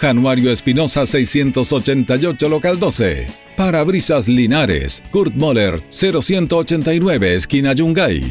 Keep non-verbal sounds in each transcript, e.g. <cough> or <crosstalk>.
Januario Espinosa 688 Local 12. Parabrisas Linares, Kurt Moller 0189 Esquina Yungay.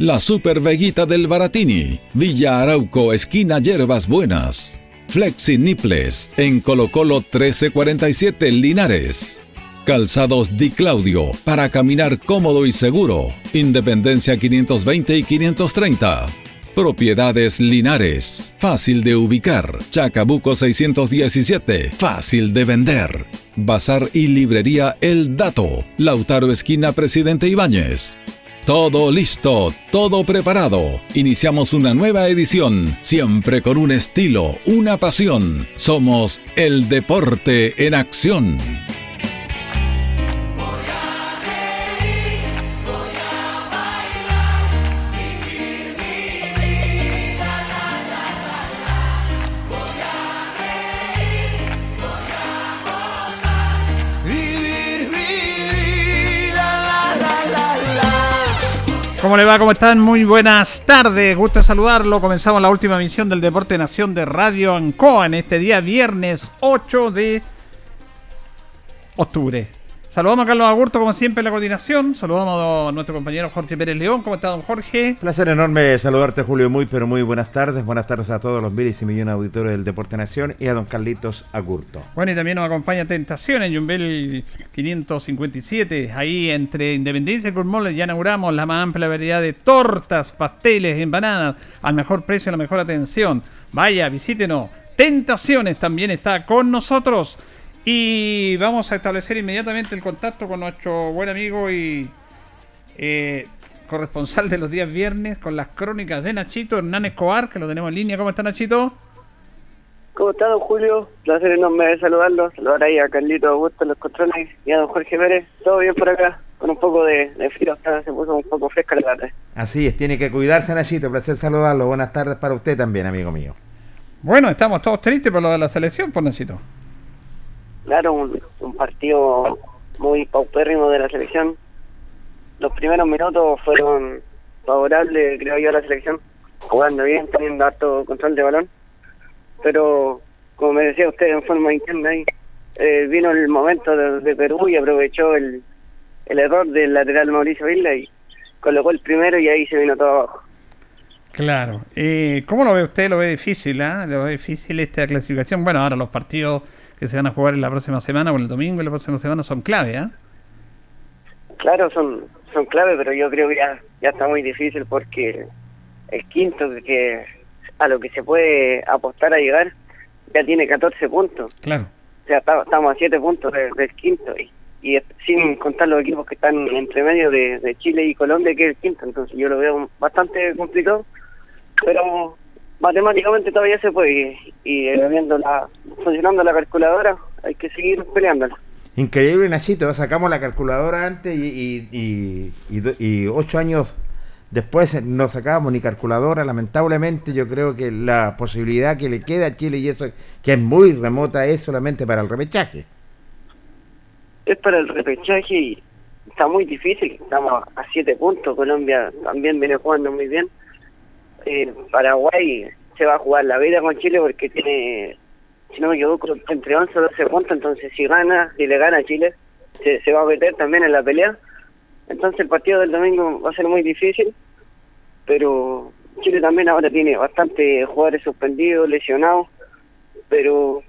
La Super Veguita del Baratini, Villa Arauco Esquina Yerbas Buenas. Flexi Niples en Colo Colo 1347 Linares. Calzados Di Claudio para caminar cómodo y seguro. Independencia 520 y 530. Propiedades Linares. Fácil de ubicar. Chacabuco 617. Fácil de vender. Bazar y librería El Dato. Lautaro Esquina Presidente Ibáñez. Todo listo, todo preparado. Iniciamos una nueva edición, siempre con un estilo, una pasión. Somos el deporte en acción. ¿Cómo le va? ¿Cómo están? Muy buenas tardes. Gusto saludarlo. Comenzamos la última misión del Deporte Nación de Radio Ancoa en este día viernes 8 de octubre. Saludamos a Carlos Agurto, como siempre, en la coordinación. Saludamos a nuestro compañero Jorge Pérez León. ¿Cómo está, don Jorge? Placer enorme saludarte, Julio. Muy, pero muy buenas tardes. Buenas tardes a todos los miles y millones de auditores del Deporte Nación y a don Carlitos Agurto. Bueno, y también nos acompaña Tentación en Jumbel 557. Ahí entre Independencia y Curmoles ya inauguramos la más amplia variedad de tortas, pasteles, empanadas, al mejor precio, a la mejor atención. Vaya, visítenos. Tentaciones también está con nosotros. Y vamos a establecer inmediatamente el contacto con nuestro buen amigo y eh, corresponsal de los días viernes con las crónicas de Nachito, Hernán Escobar, que lo tenemos en línea. ¿Cómo está Nachito? ¿Cómo está, don Julio? Placer enorme de saludarlo. Saludar ahí a Carlito Augusto en los controles y a don Jorge Pérez. Todo bien por acá, con un poco de, de frío. Hasta se puso un poco fresca la tarde. Así es, tiene que cuidarse, Nachito. Placer saludarlo. Buenas tardes para usted también, amigo mío. Bueno, estamos todos tristes por lo de la selección, por Nachito. Claro, un, un partido muy paupérrimo de la selección. Los primeros minutos fueron favorables, creo yo, a la selección. Jugando bien, teniendo harto control de balón. Pero, como me decía usted en forma interna ahí, eh, vino el momento de, Perú y aprovechó el, el error del lateral Mauricio Villa y colocó el primero y ahí se vino todo abajo. Claro. Eh, ¿Cómo lo ve usted? ¿Lo ve difícil? ah? ¿Lo ve difícil esta clasificación? Bueno, ahora los partidos que se van a jugar en la próxima semana o el domingo y la próxima semana son clave, ¿ah? Claro, son son clave, pero yo creo que ya, ya está muy difícil porque el quinto que a lo que se puede apostar a llegar ya tiene 14 puntos. Claro. O sea, estamos a 7 puntos de- del quinto y, sin contar los equipos que están entre medio de, de Chile y Colombia, que es el quinto. Entonces yo lo veo bastante complicado, pero matemáticamente todavía se puede y, y viendo la, funcionando la calculadora hay que seguir peleándola. Increíble, Nachito. Sacamos la calculadora antes y, y, y, y ocho años después no sacábamos ni calculadora. Lamentablemente, yo creo que la posibilidad que le queda a Chile y eso, que es muy remota, es solamente para el repechaje. es para el repechaje y está muy difícil. Estamos a siete puntos. Colombia también viene jugando muy bien. Eh, Paraguay se va a jugar la vida con Chile porque tiene, si no me equivoco, entre 11 o 12 puntos. Entonces, si gana, si le gana a Chile, se, va a meter también en la pelea. Entonces, el partido del domingo va a ser muy difícil. Pero Chile también ahora tiene bastante jugadores suspendidos, lesionados. Pero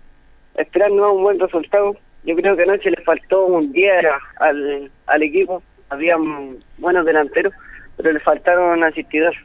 esperar no un buen resultado. Yo creo que anoche le faltó un día al, al equipo. Habían buenos delanteros, pero le faltaron asistidores.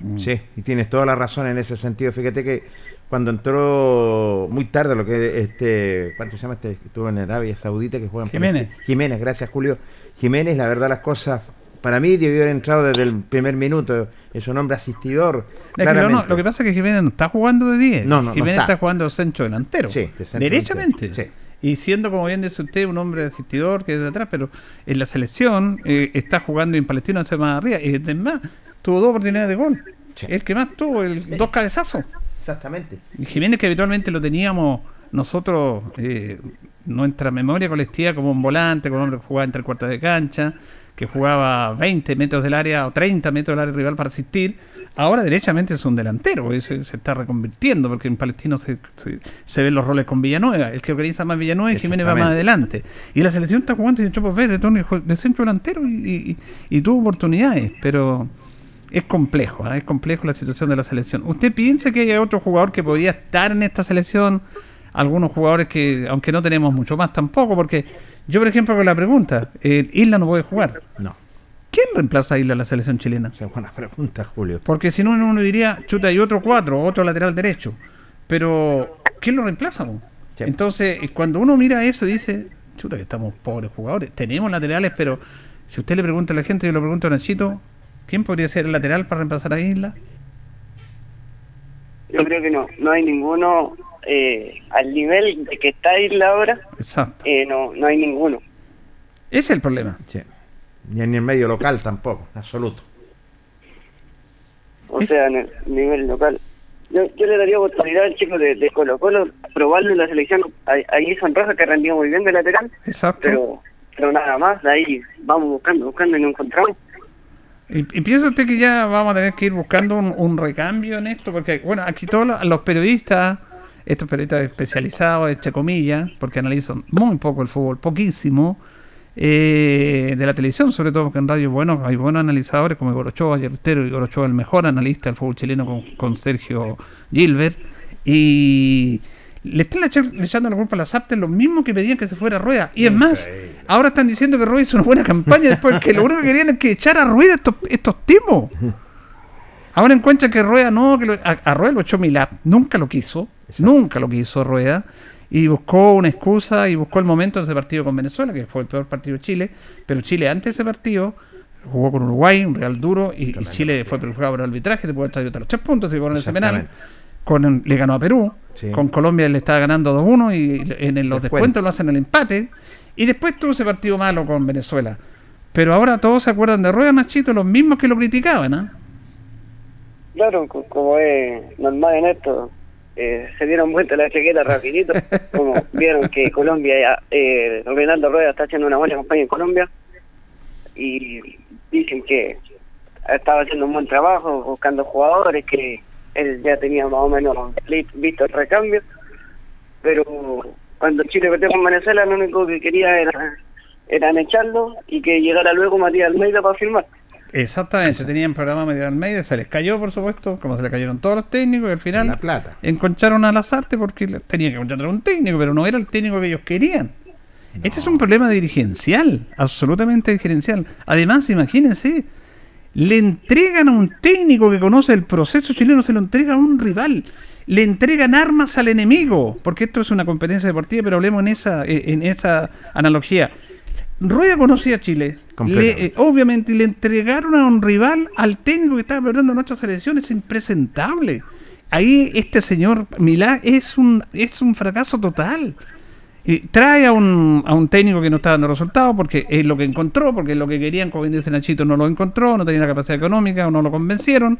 Mm. Sí, y tienes toda la razón en ese sentido. Fíjate que cuando entró muy tarde lo que este, ¿cuánto se llama este? Estuvo en Arabia Saudita que juega en Jiménez. Jiménez, gracias Julio. Jiménez, la verdad las cosas para mí debió haber entrado desde el primer minuto. Es un hombre asistidor. Es que lo, no, lo que pasa es que Jiménez no está jugando de 10. No, no, Jiménez está. está. jugando centro delantero. Sí, de centro Derechamente. delantero, sí. Y siendo, como bien dice usted, un hombre asistidor que es de atrás, pero en la selección eh, está jugando en Palestino hace más arriba. Y además, tuvo dos oportunidades de gol. Sí. El que más tuvo, el, dos cabezazos. Exactamente. Y Jiménez que habitualmente lo teníamos nosotros, eh, nuestra memoria colectiva como un volante, como un hombre que jugaba entre el cuarto de cancha, que jugaba 20 metros del área o 30 metros del área rival para asistir. Ahora derechamente es un delantero, se, se está reconvirtiendo, porque en Palestino se, se, se ven los roles con Villanueva. El que organiza más Villanueva y Jiménez va más adelante. Y la selección está jugando y pues ver de centro delantero y, y, y tuvo oportunidades, pero es complejo, ¿eh? es complejo la situación de la selección. ¿Usted piensa que hay otro jugador que podría estar en esta selección? Algunos jugadores que, aunque no tenemos mucho más tampoco, porque yo, por ejemplo, con la pregunta, eh, Isla no puede jugar. No. ¿Quién reemplaza a Isla en la selección chilena? Es buena pregunta, Julio. Porque si no, uno diría, chuta, hay otro cuatro, otro lateral derecho. Pero, ¿quién lo reemplaza? Sí. Entonces, cuando uno mira eso, dice, chuta, que estamos pobres jugadores. Tenemos laterales, pero si usted le pregunta a la gente, yo le pregunto a Nachito, ¿quién podría ser el lateral para reemplazar a Isla? Yo creo que no, no hay ninguno eh, al nivel de que está Isla ahora, Exacto. eh, no, no hay ninguno. Ese es el problema. Sí. Ni en el medio local tampoco, en absoluto. O Es- sea, en el nivel local. Yo, yo le daría oportunidad al chico de, de Colo Colo probarlo en la selección. Ahí- son Rojas que rendió muy bien de lateral, Exacto. pero pero nada más. De ahí vamos buscando, buscando y no encontramos. Y, y usted que ya vamos a tener que ir buscando un, recambio en esto, porque, bueno, aquí todos los, los periodistas, estos periodistas especializados, entre comillas, porque analizan muy poco el fútbol, poquísimo, eh, de la televisión, sobre todo porque en radio bueno, hay buenos analizadores como Igor Ochoa, Yertero, Igor Ochoa, el mejor analista del fútbol chileno con, con Sergio Gilbert, y le están echando la culpa a las artes lo mismo que pedían que se fuera Rueda. Y es más, ahora están diciendo que Rueda hizo una buena campaña <laughs> después que lo único que querían es que echara a Rueda estos, estos tipos. Ahora encuentran que Rueda no, que lo- a, a Rueda lo echó Milad, nunca lo quiso, Exacto. nunca lo quiso Rueda, y buscó una excusa y buscó el momento de ese partido con Venezuela, que fue el peor partido de Chile, pero Chile antes de ese partido jugó con Uruguay, un real duro, y, y Chile fue perjudicado por el arbitraje, después de estar los tres puntos, y con ese penal, Exactamente. con, le ganó a Perú, Sí. con Colombia le estaba ganando 2-1 y en los Descuento. descuentos lo hacen el empate, y después tuvo ese partido malo con Venezuela. Pero ahora todos se acuerdan de Rueda Machito, los mismos que lo criticaban, ¿ah? Claro, co- como es normal en esto, eh, se dieron vuelta la chaqueta <laughs> rapidito, como vieron que Colombia, ya, eh, Reinaldo Rueda está haciendo una buena campaña en Colombia y dicen que estaba haciendo un buen trabajo buscando jugadores, que él ya tenía más o menos visto el recambio, pero cuando Chile perdió con Venezuela lo único que quería era eran echarlo y que llegara luego Matías Almeida para firmar. Exactamente, tenían programa Medio Almeida, se les cayó, por supuesto, como se le cayeron todos los técnicos, y al final La plata. encontraron a Lazarte porque le- tenía que encontrar un técnico, pero no era el técnico que ellos querían. Este es un problema dirigencial, absolutamente dirigencial. Además, imagínense, le entregan a un técnico que conoce el proceso chileno, se lo entrega a un rival. Le entregan armas al enemigo, porque esto es una competencia deportiva, pero hablemos en esa, eh, en esa analogía. Rueda conocía a Chile. Le, eh, obviamente, y le entregaron a un rival al técnico que estaba preparando nuestra selección. Es impresentable. Ahí este señor Milá es un, es un fracaso total. Y trae a un, a un técnico que no está dando resultados porque es lo que encontró, porque es lo que querían, como bien dice Nachito, no lo encontró, no tenía la capacidad económica o no lo convencieron.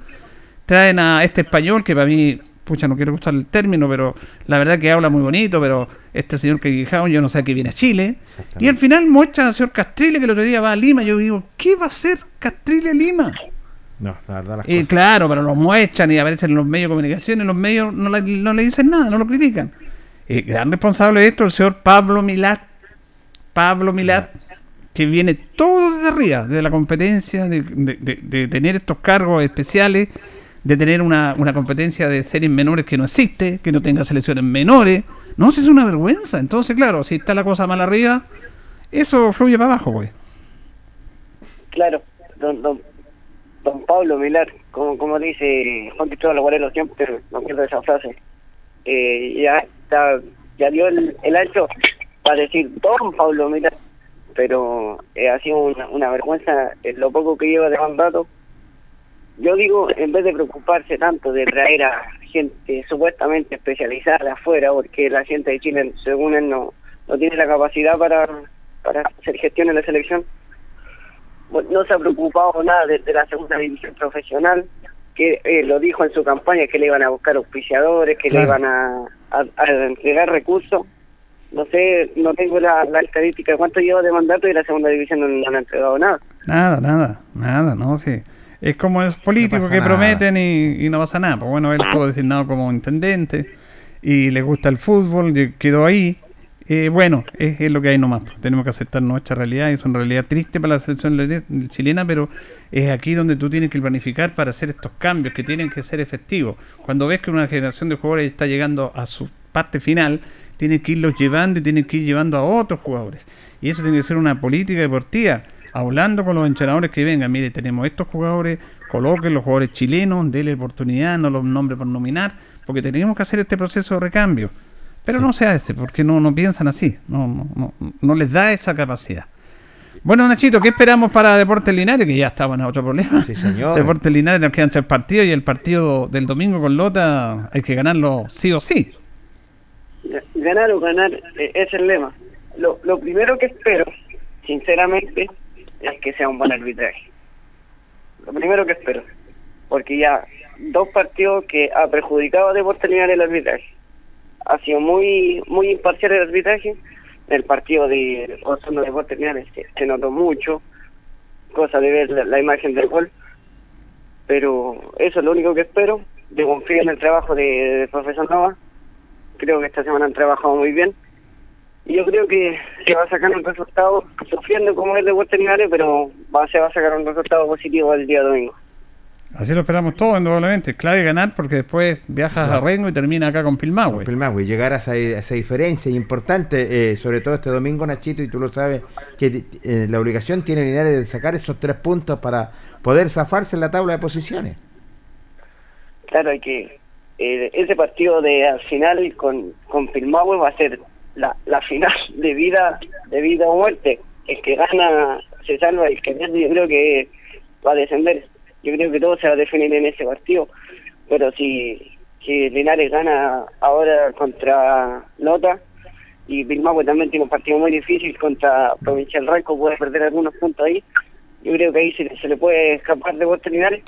Traen a este español que para mí pucha, no quiero usar el término, pero la verdad que habla muy bonito, pero este señor que Quijao, yo no sé a qué viene a Chile. Y al final muestra al señor Castrile que el otro día va a Lima. Yo digo, ¿qué va a hacer Castrile Lima? No, la verdad las Y cosas. claro, pero lo muestran y aparecen en los medios de comunicación y los medios no, le- no le dicen nada, no lo critican. El gran responsable de esto el señor Pablo Milat. Pablo Milat, que viene todo desde arriba, de la competencia, de, de- de- de tener estos cargos especiales, de tener una, una competencia de series menores que no existe, que no tenga selecciones menores. No, si es una vergüenza. Entonces, claro, si está la cosa mal arriba, eso fluye para abajo, pues. Claro, don, don, don Pablo Milar, como, como dice Juan Cristóbal Aguarelo, siempre no pierdo esa frase. Eh, ya ya dio el, ancho para decir don Pablo Milar, pero eh, ha sido una, una vergüenza en lo poco que lleva de mandato. Yo digo, en vez de preocuparse tanto de traer a gente supuestamente especializada afuera, porque la gente de Chile, según él, no, no tiene la capacidad para, para hacer gestión en la selección, bueno, no se ha preocupado nada de, de la segunda división profesional, que eh, lo dijo en su campaña, que le iban a buscar auspiciadores, que Claro. le iban a, a- a entregar recursos. No sé, no tengo la, la estadística de cuánto lleva de mandato y la segunda división no, no han entregado nada. Nada, nada, nada, no sé. Es como los políticos que nada. prometen y, y no pasa nada. Pues bueno, él estuvo designado como intendente y le gusta el fútbol, y quedó ahí. Eh, bueno, es, lo que hay nomás. Tenemos que aceptar nuestra realidad es una realidad triste para la selección le- chilena, pero es aquí donde tú tienes que planificar para hacer estos cambios que tienen que ser efectivos. Cuando ves que una generación de jugadores está llegando a su parte final, tienes que irlos llevando y tienes que ir llevando a otros jugadores. Y eso tiene que ser una política deportiva hablando con los entrenadores que vengan, mire, tenemos estos jugadores, coloquen los jugadores chilenos, denle oportunidad, no los nombres por nominar, porque tenemos que hacer este proceso de recambio. Pero no se hace, porque no, no piensan así, no, no, no, no les da esa capacidad. Bueno, Nachito, ¿qué esperamos para Deportes Linares? Que ya estaban a otro problema. Sí, señor. Deportes Linares nos quedan tres partidos y el partido del domingo con Lota hay que ganarlo sí o sí. Ganar o ganar eh, es el lema. Lo, lo primero que espero, sinceramente, es que sea un buen arbitraje. Lo primero que espero. Porque ya dos partidos que ha perjudicado a Deportes Linares el arbitraje. Ha sido muy muy imparcial el arbitraje. El partido de Osorno Deportes Linares se, se notó mucho. Cosa de ver la, imagen del gol. Pero eso es lo único que espero. De confiar en el trabajo de, de profesor Nova creo que esta semana han trabajado muy bien y yo creo que se va a sacar un resultado sufriendo como es de Deportes Linares pero se va a sacar un resultado positivo el día domingo Así lo esperamos todos, indudablemente. Clave ganar porque después viajas a Rengo y termina acá con Pilmahue. Pilmahue, llegar a esa, a esa diferencia importante, eh, sobre todo este domingo, Nachito, y tú lo sabes, que eh, la obligación tiene Linares de sacar esos tres puntos para poder zafarse en la tabla de posiciones. claro hay que eh, ese partido de al final con con Pilmahue va a ser la, la final de vida de vida o muerte el que gana se salva y el que pierde yo creo que va a descender yo creo que todo se va a definir en ese partido pero si Linares gana ahora contra Lota y Pilmahue también tiene un partido muy difícil contra Provincial Ranco puede perder algunos puntos ahí yo creo que ahí se, se le puede escapar de Puerto Linares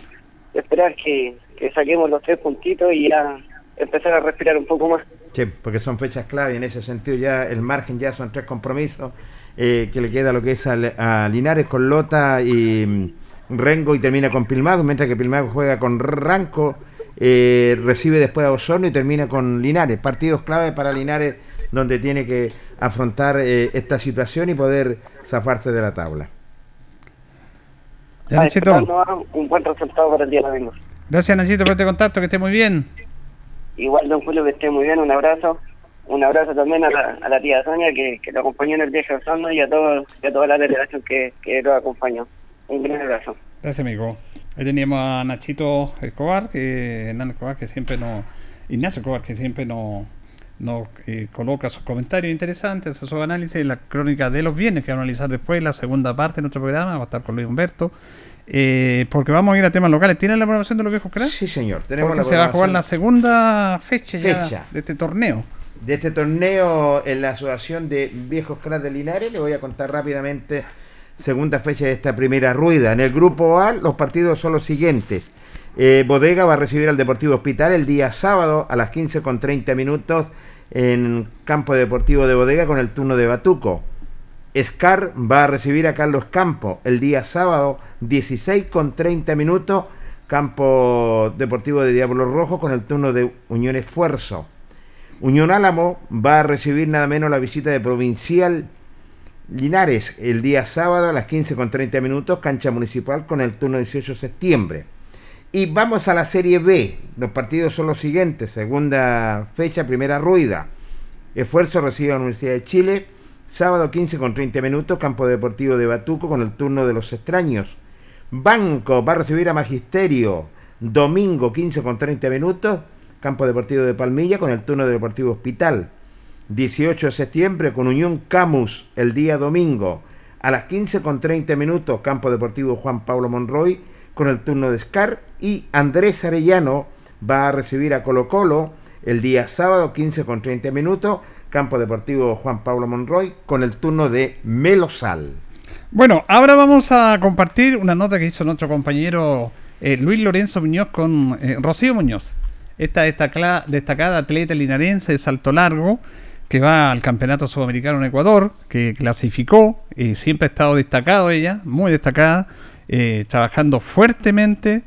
esperar que, que saquemos los tres puntitos y ya empezar a respirar un poco más. Sí, porque son fechas clave en ese sentido ya el margen ya son tres compromisos eh, que le queda lo que es a, Linares con Lota y Rengo y termina con Pilmago, mientras que Pilmago juega con Ranco, eh, recibe después a Osorno y termina con Linares. Partidos clave para Linares donde tiene que afrontar eh, esta situación y poder zafarse de la tabla. Ya, a Nachito. esperar nomás un buen resultado para el día domingo Gracias, Nachito, por este contacto. Que esté muy bien. igual don Julio que esté muy bien un abrazo un abrazo también a la, a la tía Sonia que, que lo acompañó en el viaje a Osorno y a todo y a toda la delegación que, que lo acompañó un gran abrazo Gracias, amigo. Ahí teníamos a Nachito Escobar, que Hernán Escobar, que siempre nos. Ignacio Escobar, que siempre nos nos eh, coloca sus comentarios interesantes, sus análisis, la crónica de los bienes que vamos a analizar después, la segunda parte de nuestro programa, va a estar con Luis Humberto, eh, porque vamos a ir a temas locales. ¿Tienen la programación de los viejos cracks? Sí, señor. Tenemos Porque la se va a jugar la segunda fecha, ya de este torneo. de este torneo en la Asociación de Viejos Cracks de Linares. Le voy a contar rápidamente segunda fecha de esta primera rueda. En el grupo A los partidos son los siguientes. Eh, Bodega va a recibir al Deportivo Hospital el día sábado a las 15 con 30 minutos en Campo Deportivo de Bodega con el turno de Batuco. Scar va a recibir a Carlos Campo el día sábado 16 con 30 minutos Campo Deportivo de Diablo Rojo con el turno de Unión Esfuerzo. Unión Álamo va a recibir nada menos la visita de Provincial Linares el día sábado a las 15 con 30 minutos, cancha municipal con el turno 18 de septiembre. Y vamos a la Serie B. Los partidos son los siguientes. Segunda fecha, primera ruida. Esfuerzo recibe a la Universidad de Chile. Sábado 15 con 30 minutos, Campo Deportivo de Batuco con el turno de los extraños. Banco va a recibir a Magisterio. Domingo 15 con 30 minutos, Campo Deportivo de Palmilla con el turno de Deportivo Hospital. 18 de septiembre con Unión Camus el día domingo. A las 15 con 30 minutos, Campo Deportivo Juan Pablo Monroy con el turno de Scar. Y Andrés Arellano va a recibir a Colo Colo el día sábado 15 con 30 minutos. Campo Deportivo Juan Pablo Monroy con el turno de Melosal. Bueno, ahora vamos a compartir una nota que hizo nuestro compañero eh, Luis Lorenzo Muñoz con eh, Rocío Muñoz. Esta destacada, destacada atleta linarense de salto largo que va al Campeonato Sudamericano en Ecuador, que clasificó, y siempre ha estado destacado ella, muy destacada, eh, trabajando fuertemente,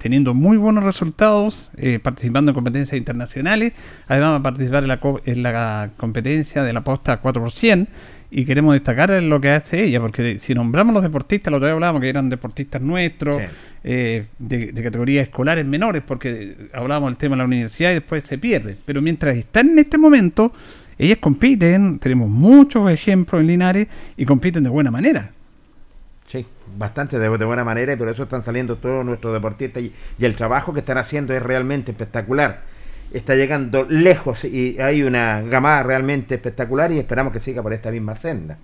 teniendo muy buenos resultados, participando en competencias internacionales, además va a participar en la, en la competencia de la posta 4 y queremos destacar lo que hace ella, porque si nombramos los deportistas, lo que hablábamos que eran deportistas nuestros, eh, de, categorías escolares menores, porque hablábamos del tema de la universidad y después se pierde. Pero mientras están en este momento, ellas compiten, tenemos muchos ejemplos en Linares y compiten de buena manera. Sí, bastante de, buena manera, y por eso están saliendo todos nuestros deportistas y el trabajo que están haciendo es realmente espectacular está llegando lejos y hay una gamada realmente espectacular y esperamos que siga por esta misma senda.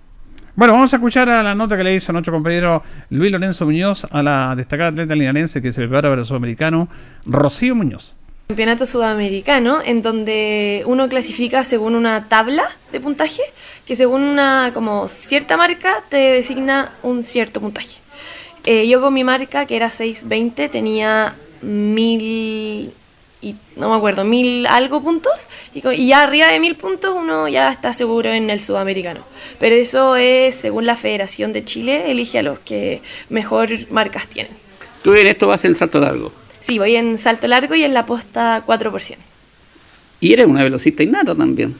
Bueno, vamos a escuchar a la nota que le hizo nuestro compañero Luis Lorenzo Muñoz a la destacada atleta linarense que se prepara para el sudamericano, Rocío Muñoz. Campeonato sudamericano en donde uno clasifica según una tabla de puntaje que según una como cierta marca te designa un cierto puntaje. Eh, yo con mi marca que era 620 tenía mil y no me acuerdo, mil algo puntos, y, ya arriba de mil puntos uno ya está seguro en el sudamericano. Pero eso es según la Federación de Chile, elige a los que mejor marcas tienen. ¿Tú en esto vas en salto largo? Sí, voy en salto largo y en la posta 4%. Y eres una velocista innata también.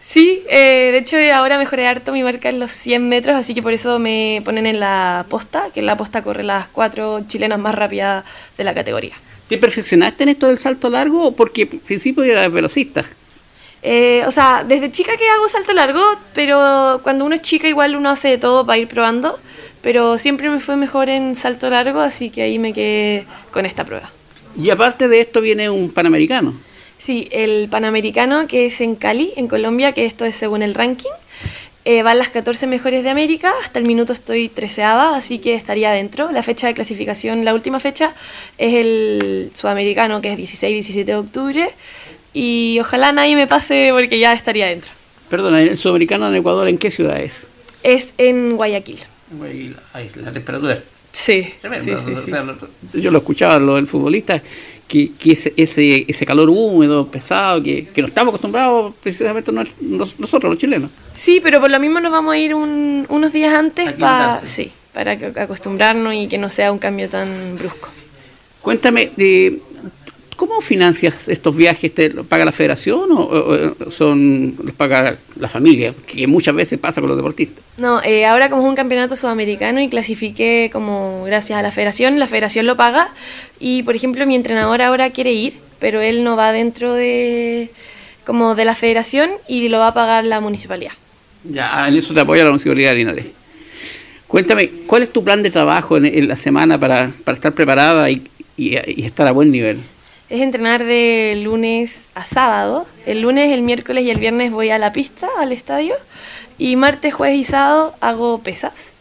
Sí, eh, de hecho ahora mejoré harto mi marca en los 100 metros, así que por eso me ponen en la posta, que en la posta corre las cuatro chilenas más rápidas de la categoría. ¿Te perfeccionaste en esto del salto largo o porque al principio eras velocista? Eh, o sea, desde chica que hago salto largo, pero cuando uno es chica igual uno hace de todo para ir probando, pero siempre me fue mejor en salto largo, así que ahí me quedé con esta prueba. Y aparte de esto viene un panamericano. Sí, el panamericano que es en Cali, en Colombia, que esto es según el ranking. Eh, van las 14 mejores de América, hasta el minuto estoy treceada, así que estaría adentro. La fecha de clasificación, la última fecha, es el sudamericano, que es 16-17 de octubre, y ojalá nadie me pase porque ya estaría adentro. Perdona, ¿el sudamericano en Ecuador en qué ciudad es? Es en Guayaquil. Guayaquil, ahí, la temperatura. Sí, sí, sí, Yo lo escuchaba, lo del futbolista, que, ese, ese, ese, calor húmedo, pesado, que, no estamos acostumbrados precisamente nosotros, los chilenos. Sí, pero por lo mismo nos vamos a ir unos días antes para sí, para acostumbrarnos y que no sea un cambio tan brusco. Cuéntame, de ¿Cómo financias estos viajes? ¿Te lo paga la federación o, son los paga la familia? Que muchas veces pasa con los deportistas. No, eh, ahora como es un campeonato sudamericano y clasifiqué como gracias a la federación, la federación lo paga y por ejemplo mi entrenador ahora quiere ir, pero él no va dentro de como de la federación y lo va a pagar la municipalidad. Ya, en eso te apoya la municipalidad de Linares. Cuéntame, ¿cuál es tu plan de trabajo en, la semana para, estar preparada y estar a buen nivel? Es entrenar de lunes a sábado. El lunes, el miércoles y el viernes voy a la pista, al estadio. Y martes, jueves y sábado hago pesas.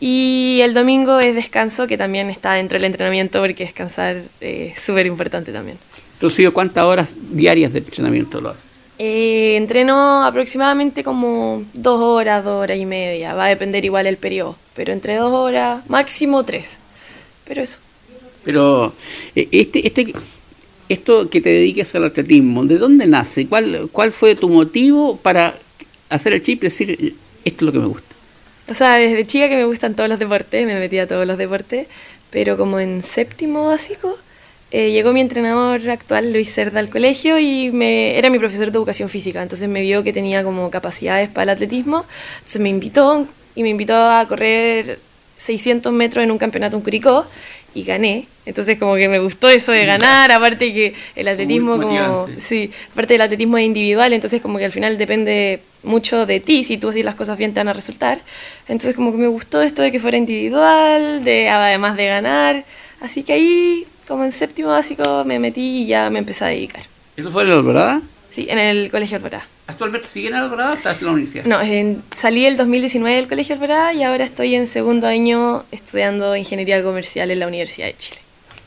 Y el domingo es descanso, que también está dentro del entrenamiento porque descansar es súper importante también. Rocío, ¿cuántas horas diarias de entrenamiento lo haces? Eh, entreno aproximadamente como dos horas, dos horas y media. Va a depender igual el periodo. Pero entre dos horas, máximo tres. Pero eso. Pero eh, este, este, esto que te dediques al atletismo, ¿de dónde nace? ¿Cuál, cuál fue tu motivo para hacer el chip y decir, esto es lo que me gusta? O sea, desde chica que me gustan todos los deportes, me metí a todos los deportes, pero como en séptimo básico, eh, llegó mi entrenador actual, Luis Cerda, al colegio y me, era mi profesor de educación física, entonces me vio que tenía como capacidades para el atletismo, entonces me invitó y me invitó a correr 600 metros en un campeonato en Curicó y gané. Entonces como que me gustó eso de ganar, aparte que el atletismo como sí, aparte del atletismo es individual, entonces como que al final depende mucho de ti, si tú haces las cosas bien te van a resultar. Entonces como que me gustó esto de que fuera individual, de además de ganar, así que ahí como en séptimo básico me metí y ya me empecé a dedicar. ¿Eso fue en la Alborada? Sí, en el Colegio Alborada. ¿Actualmente sigue en Alborada o estás en la universidad? No, salí el 2019 del Colegio Alborada y ahora estoy en segundo año estudiando Ingeniería Comercial en la Universidad de Chile.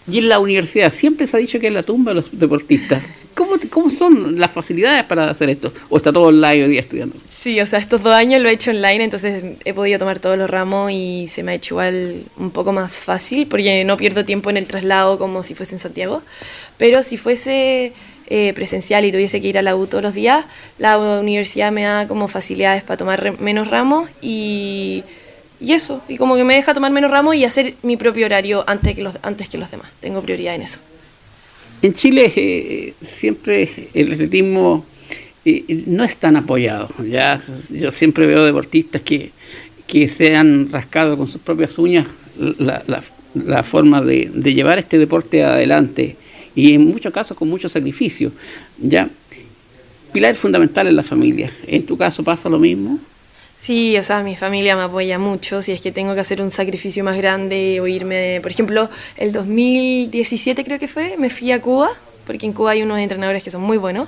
Y en la universidad siempre se ha dicho que es la tumba de los deportistas. ¿Cómo, ¿Cómo son las facilidades para hacer esto? ¿O está todo online hoy día estudiando? Sí, o sea, estos dos años lo he hecho online, entonces he podido tomar todos los ramos y se me ha hecho igual un poco más fácil, porque no pierdo tiempo en el traslado como si fuese en Santiago. Pero si fuese eh, presencial y tuviese que ir a la U todos los días, la universidad me da como facilidades para tomar menos ramos y y eso, y como que me deja tomar menos ramos y hacer mi propio horario antes que los, antes que los demás. Tengo prioridad en eso. En Chile eh, siempre el atletismo eh, no es tan apoyado. Ya yo siempre veo deportistas que, que se han rascado con sus propias uñas la, la, forma de, de, llevar este deporte adelante y en muchos casos con mucho sacrificio. Ya pilar fundamental en la familia. En tu caso pasa lo mismo. Sí, o sea, mi familia me apoya mucho. Si es que tengo que hacer un sacrificio más grande o irme, por ejemplo, el 2017 creo que fue, me fui a Cuba, porque en Cuba hay unos entrenadores que son muy buenos.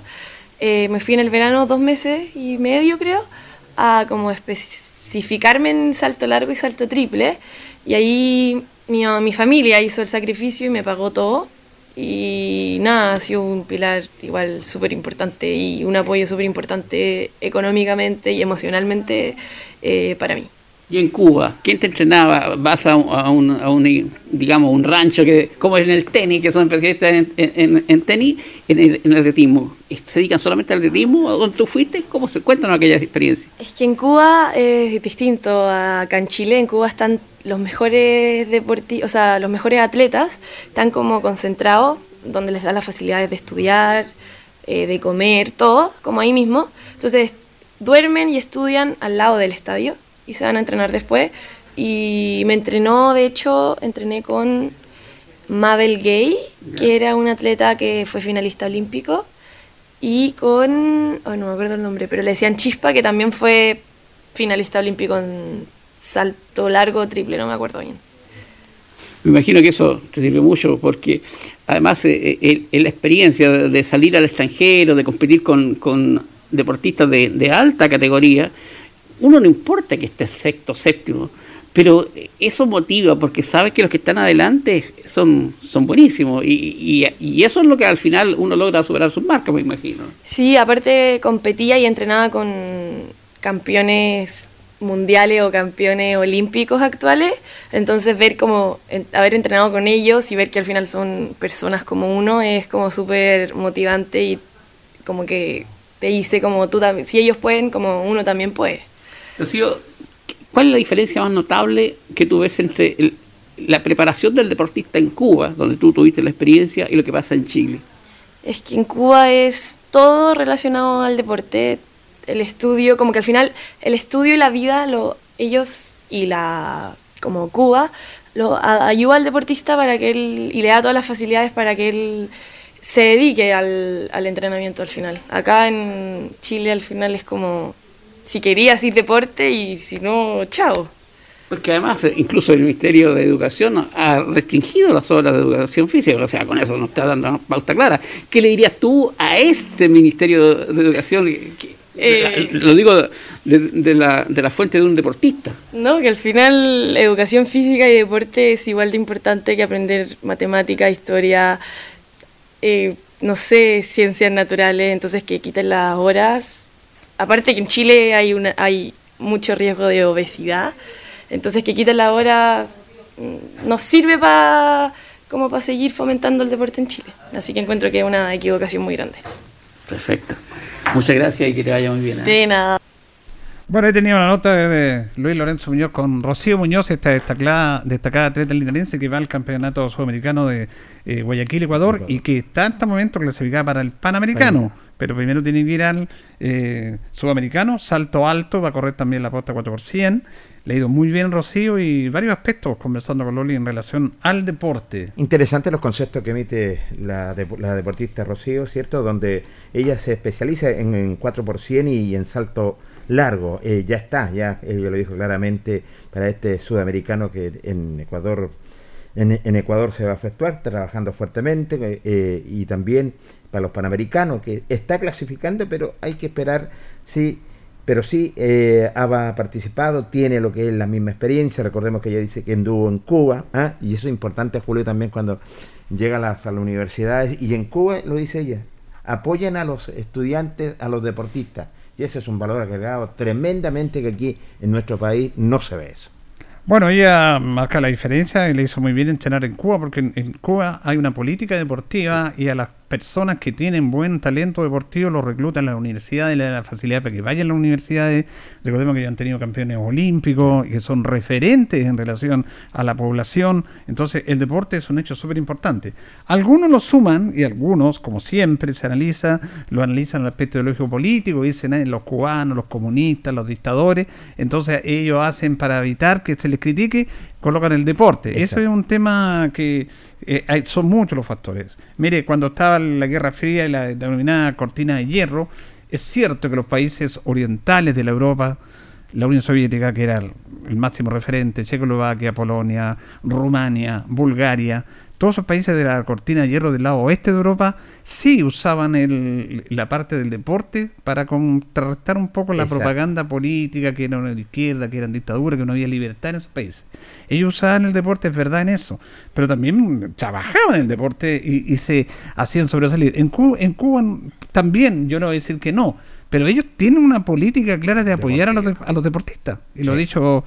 Eh, me fui en el verano dos meses y medio, creo, a como especificarme en salto largo y salto triple. Y ahí mi, mi familia hizo el sacrificio y me pagó todo. Y nada, ha sido un pilar igual súper importante y un apoyo súper importante económicamente y emocionalmente eh, para mí. Y en Cuba, ¿quién te entrenaba? ¿Vas a un, a un, digamos, un rancho que, como en el tenis, que son especialistas en, en, tenis, en el, en el, atletismo? ¿Se dedican solamente al atletismo? ¿Dónde tú fuiste? ¿Cómo se cuentan aquellas experiencias? Es que en Cuba es distinto a acá en Chile. En Cuba están los mejores deportistas, o sea, los mejores atletas están como concentrados, donde les da las facilidades de estudiar, eh, de comer, todo, como ahí mismo. Entonces, duermen y estudian al lado del estadio y se van a entrenar después. Y me entrenó, de hecho, entrené con Mabel Gay, que era una atleta que fue finalista olímpico, y con, oh, no me acuerdo el nombre, pero le decían Chispa, que también fue finalista olímpico en salto largo triple, no me acuerdo bien. Me imagino que eso te sirve mucho porque además eh, eh, la experiencia de, salir al extranjero, de competir con, deportistas de, alta categoría, uno no importa que esté sexto, séptimo, pero eso motiva porque sabes que los que están adelante son, son buenísimos y, y, eso es lo que al final uno logra superar sus marcas, me imagino. Sí, aparte competía y entrenaba con campeones mundiales o campeones olímpicos actuales, entonces ver como haber entrenado con ellos y ver que al final son personas como uno es como súper motivante y como que te dice como tú también, si ellos pueden, como uno también puede. ¿cuál es la diferencia más notable que tú ves entre la preparación del deportista en Cuba, donde tú tuviste la experiencia, y lo que pasa en Chile? Es que en Cuba es todo relacionado al deporte, el estudio, como que al final el estudio y la vida, lo, ellos y la, como Cuba, lo ayuda al deportista para que él, y le da todas las facilidades para que él se dedique al, entrenamiento al final. Acá en Chile al final es como, si querías ir deporte y si no, chao. Porque además, incluso el Ministerio de Educación ha restringido las horas de educación física, o sea, con eso nos está dando una pauta clara. ¿Qué le dirías tú a este Ministerio de Educación eh, lo digo de, la, de la fuente de un deportista. No, que al final educación física y deporte es igual de importante que aprender matemática, historia, eh, no sé, ciencias naturales, entonces que quiten las horas. Aparte que en Chile hay, una, hay mucho riesgo de obesidad, entonces que quiten la hora mm, nos sirve para como para seguir fomentando el deporte en Chile. Así que encuentro que es una equivocación muy grande. Perfecto. Muchas gracias y que te vaya muy bien. ¿eh? De nada. Bueno, ahí tenía una nota de Luis Lorenzo Muñoz con Rocío Muñoz, esta destacada, destacada atleta linarense que va al campeonato sudamericano de eh, Guayaquil, Ecuador, y que está en este momento clasificada para el Panamericano. Pero primero tiene que ir al eh, sudamericano, salto alto, va a correr también la posta 4 por 100 le ha ido muy bien Rocío y varios aspectos conversando con Loli en relación al deporte. Interesante los conceptos que emite la, la deportista Rocío, ¿cierto? Donde ella se especializa en, 4 por 100 y en salto largo. Eh, ya está, ya ella lo dijo claramente para este sudamericano que en Ecuador en, Ecuador se va a efectuar, trabajando fuertemente eh, y también para los panamericanos que está clasificando, pero hay que esperar si pero sí eh, ha participado, tiene lo que es la misma experiencia. Recordemos que ella dice que anduvo en Cuba, ¿ah? y eso es importante, Julio, también cuando llega a las, a las universidades. Y en Cuba, lo dice ella, apoyan a los estudiantes, a los deportistas. Y ese es un valor agregado tremendamente que aquí en nuestro país no se ve eso. Bueno, ella marca la diferencia y le hizo muy bien entrenar en Cuba, porque en Cuba hay una política deportiva y a las personas que tienen buen talento deportivo los reclutan las universidades, le dan la facilidad para que vayan a las universidades. Recordemos que ya han tenido campeones olímpicos y que son referentes en relación a la población. Entonces, el deporte es un hecho súper importante. Algunos lo suman y algunos, como siempre, se analiza, lo analizan en el aspecto ideológico político, dicen eh, los cubanos, los comunistas, los dictadores. Entonces, ellos hacen para evitar que se les critique colocan el deporte. Eso es un tema que eh, son muchos los factores. Mire, cuando estaba la Guerra Fría y la denominada cortina de hierro, es cierto que los países orientales de la Europa, la Unión Soviética, que era el máximo referente, Checoslovaquia, Polonia, Rumania, Bulgaria, todos esos países de la cortina de hierro del lado oeste de Europa sí usaban el, la parte del deporte para contrarrestar un poco la propaganda política, que era una izquierda, que eran dictaduras, que no había libertad en esos países. Ellos usaban el deporte, es verdad en eso, pero también trabajaban en el deporte y, se hacían sobresalir. En Cuba, en Cuba también, yo no voy a decir que no, pero ellos tienen una política clara de apoyar a los, a los deportistas. Y lo he dicho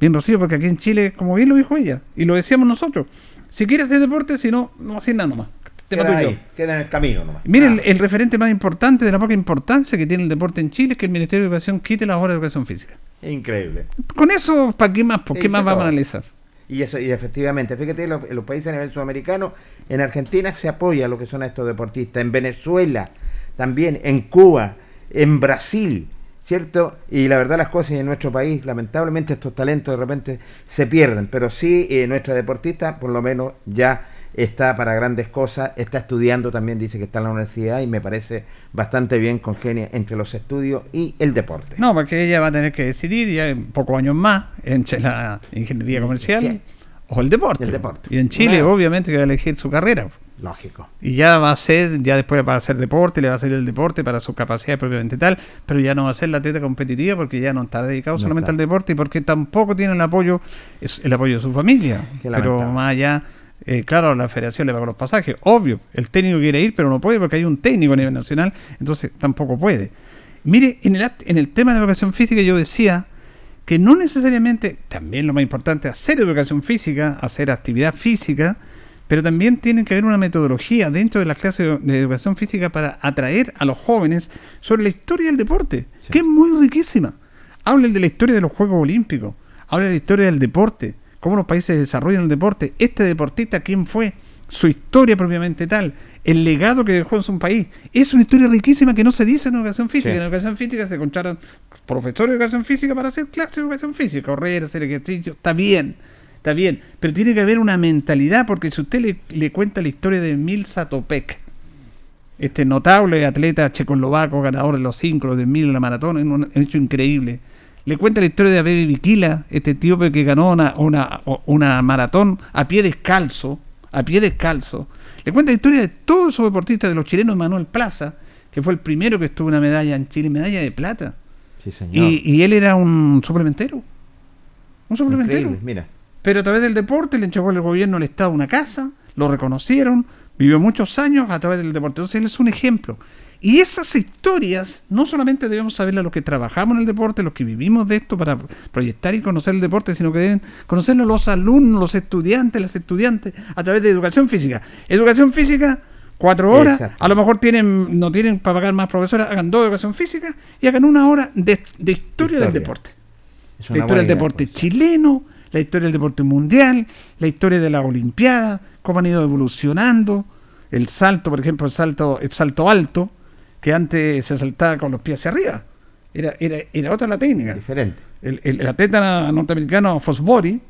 bien Rocío, porque aquí en Chile, como bien lo dijo ella, y lo decíamos nosotros, si quieres hacer deporte, si no, no haces nada nomás. queda, ahí, queda en el camino nomás. Miren, el, referente más importante de la poca importancia que tiene el deporte en Chile es que el Ministerio de Educación quite las horas de educación física. Increíble. Con eso, ¿para qué más? ¿Por qué más vamos a analizar? Y eso, y efectivamente, fíjate, en los, países a nivel sudamericano, en Argentina se apoya lo que son estos deportistas, en Venezuela, también en Cuba, en Brasil, ¿cierto? Y la verdad las cosas en nuestro país, lamentablemente estos talentos de repente se pierden, pero sí eh, nuestra deportista por lo menos ya está para grandes cosas, está estudiando también, dice que está en la universidad y me parece bastante bien congenia entre los estudios y el deporte. No, porque ella va a tener que decidir ya en pocos años más entre la ingeniería comercial o el deporte. el deporte. Y en Chile obviamente que va a elegir su carrera. Lógico. Y ya va a ser, ya después va a hacer deporte, le va a hacer el deporte para su capacidad propiamente tal, pero ya no va a ser la atleta competitiva porque ya no está dedicado solamente al deporte y porque tampoco tiene el apoyo, el apoyo de su familia. pero más allá, eh, claro, la federación le paga los pasajes, obvio, el técnico quiere ir, pero no puede porque hay un técnico a nivel nacional, entonces tampoco puede. Mire, en el, en el tema de educación física yo decía que no necesariamente, también lo más importante, hacer educación física, hacer actividad física, pero también tiene que haber una metodología dentro de la clase de educación física para atraer a los jóvenes sobre la historia del deporte, que es muy riquísima. Hablen de la historia de los Juegos Olímpicos, hablen de la historia del deporte, cómo los países desarrollan el deporte, este deportista, quién fue, su historia propiamente tal, el legado que dejó en su país. Es una historia riquísima que no se dice en educación física. En educación física se contratan profesores de educación física para hacer clases de educación física, correr, hacer ejercicio, está bien está bien, pero tiene que haber una mentalidad, porque si usted le, cuenta la historia de Milsa Topek, este notable atleta checoslovaco, ganador de los 5, de mil en la maratón, es un hecho increíble. Le cuenta la historia de Abebe Vikila, este tío que ganó una, una, una maratón a pie descalzo, a pie descalzo. Le cuenta la historia de todos esos deportistas, de los chilenos Manuel Plaza, que fue el primero que estuvo una medalla en Chile, medalla de plata. Sí, señor. Y, y él era un suplementero. Un suplementero. Increíble, mira. Pero a través del deporte le entregó el gobierno al Estado una casa, lo reconocieron, vivió muchos años a través del deporte. Entonces él es un ejemplo. Y esas historias, no solamente debemos saberlas los que trabajamos en el deporte, los que vivimos de esto para proyectar y conocer el deporte, sino que deben conocerlo los alumnos, los estudiantes, las estudiantes, a través de educación física. Educación física, cuatro horas, a lo mejor tienen no tienen para pagar más profesores, hagan dos de educación física y hagan una hora de, historia, del deporte. La historia del deporte pues. chileno, la historia del deporte mundial, la historia de la Olimpiada, cómo han ido evolucionando, el salto, por ejemplo, el salto, el salto alto, que antes se saltaba con los pies hacia arriba. Era, era, era otra la técnica. Diferente. El, el, atleta norteamericano Fosbury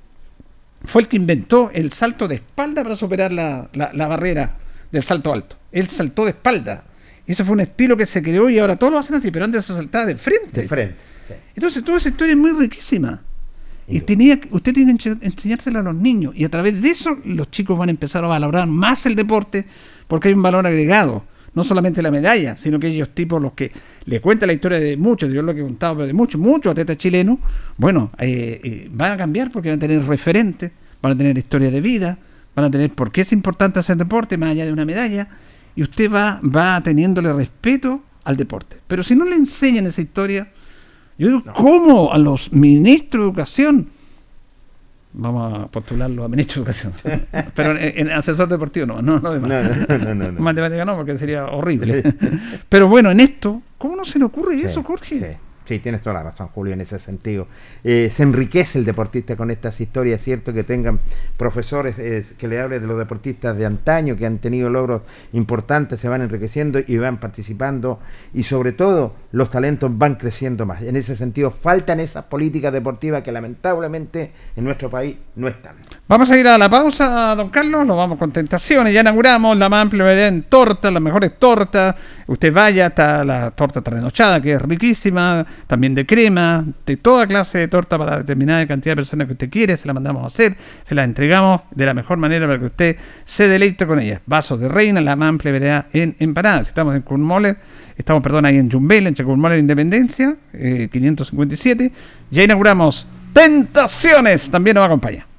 fue el que inventó el salto de espalda para superar la, la, barrera del salto alto. Él saltó de espalda. Eso fue un estilo que se creó y ahora todos lo hacen así, pero antes se saltaba de frente. De frente. Entonces toda esa historia es muy riquísima. Y tenía, usted tiene que enseñársela a los niños. Y a través de eso los chicos van a empezar a valorar más el deporte porque hay un valor agregado no solamente la medalla, sino que ellos tipos los que le cuentan la historia de muchos, yo lo que he contado, pero de muchos, muchos atletas chilenos, bueno, eh, eh, van a cambiar porque van a tener referentes, van a tener historia de vida, van a tener por qué es importante hacer deporte más allá de una medalla, y usted va, va teniéndole respeto al deporte. Pero si no le enseñan esa historia, yo digo, ¿cómo a los ministros de educación? Vamos a postularlo a ministro de Educación. <laughs> Pero en, asesor deportivo no, no, no, no, no, <laughs> Matemática no, porque sería horrible. <laughs> Pero bueno, en esto, ¿cómo no se le ocurre eso, Jorge? Sí, tienes toda la razón, Julio, en ese sentido. Eh, se enriquece el deportista con estas historias, cierto que tengan profesores eh, que le hablen de los deportistas de antaño, que han tenido logros importantes, se van enriqueciendo y van participando, y sobre todo los talentos van creciendo más. En ese sentido, faltan esas políticas deportivas que lamentablemente en nuestro país no están. Vamos a ir a la pausa, don Carlos, nos vamos con tentaciones, ya inauguramos la más amplia variedad en tortas, las mejores tortas, usted vaya, hasta la torta trasnochada, que es riquísima, también de crema, de toda clase de torta para determinada cantidad de personas que usted quiere, se la mandamos a hacer, se la entregamos de la mejor manera para que usted se deleite con ellas. Vasos de reina, la más amplia variedad en empanadas, estamos en Kurmoller, estamos, perdón, ahí en Jumbel, en Kurmoller Independencia, 557, eh, ya inauguramos Tentaciones, también nos acompaña.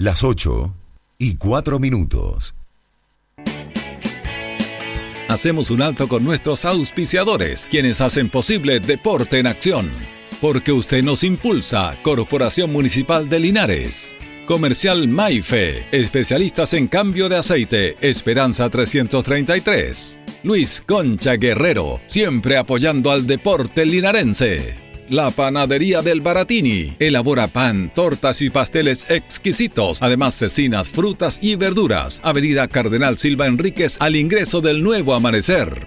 Las 8 y 4 minutos. Hacemos un alto con nuestros auspiciadores, quienes hacen posible Deporte en Acción. Porque usted nos impulsa, Corporación Municipal de Linares. Comercial Maife, especialistas en cambio de aceite, Esperanza 333. Luis Concha Guerrero, siempre apoyando al deporte linarense. La Panadería del Baratini. Elabora pan, tortas y pasteles exquisitos. Además, cecinas, frutas y verduras. Avenida Cardenal Silva Enríquez al ingreso del nuevo amanecer.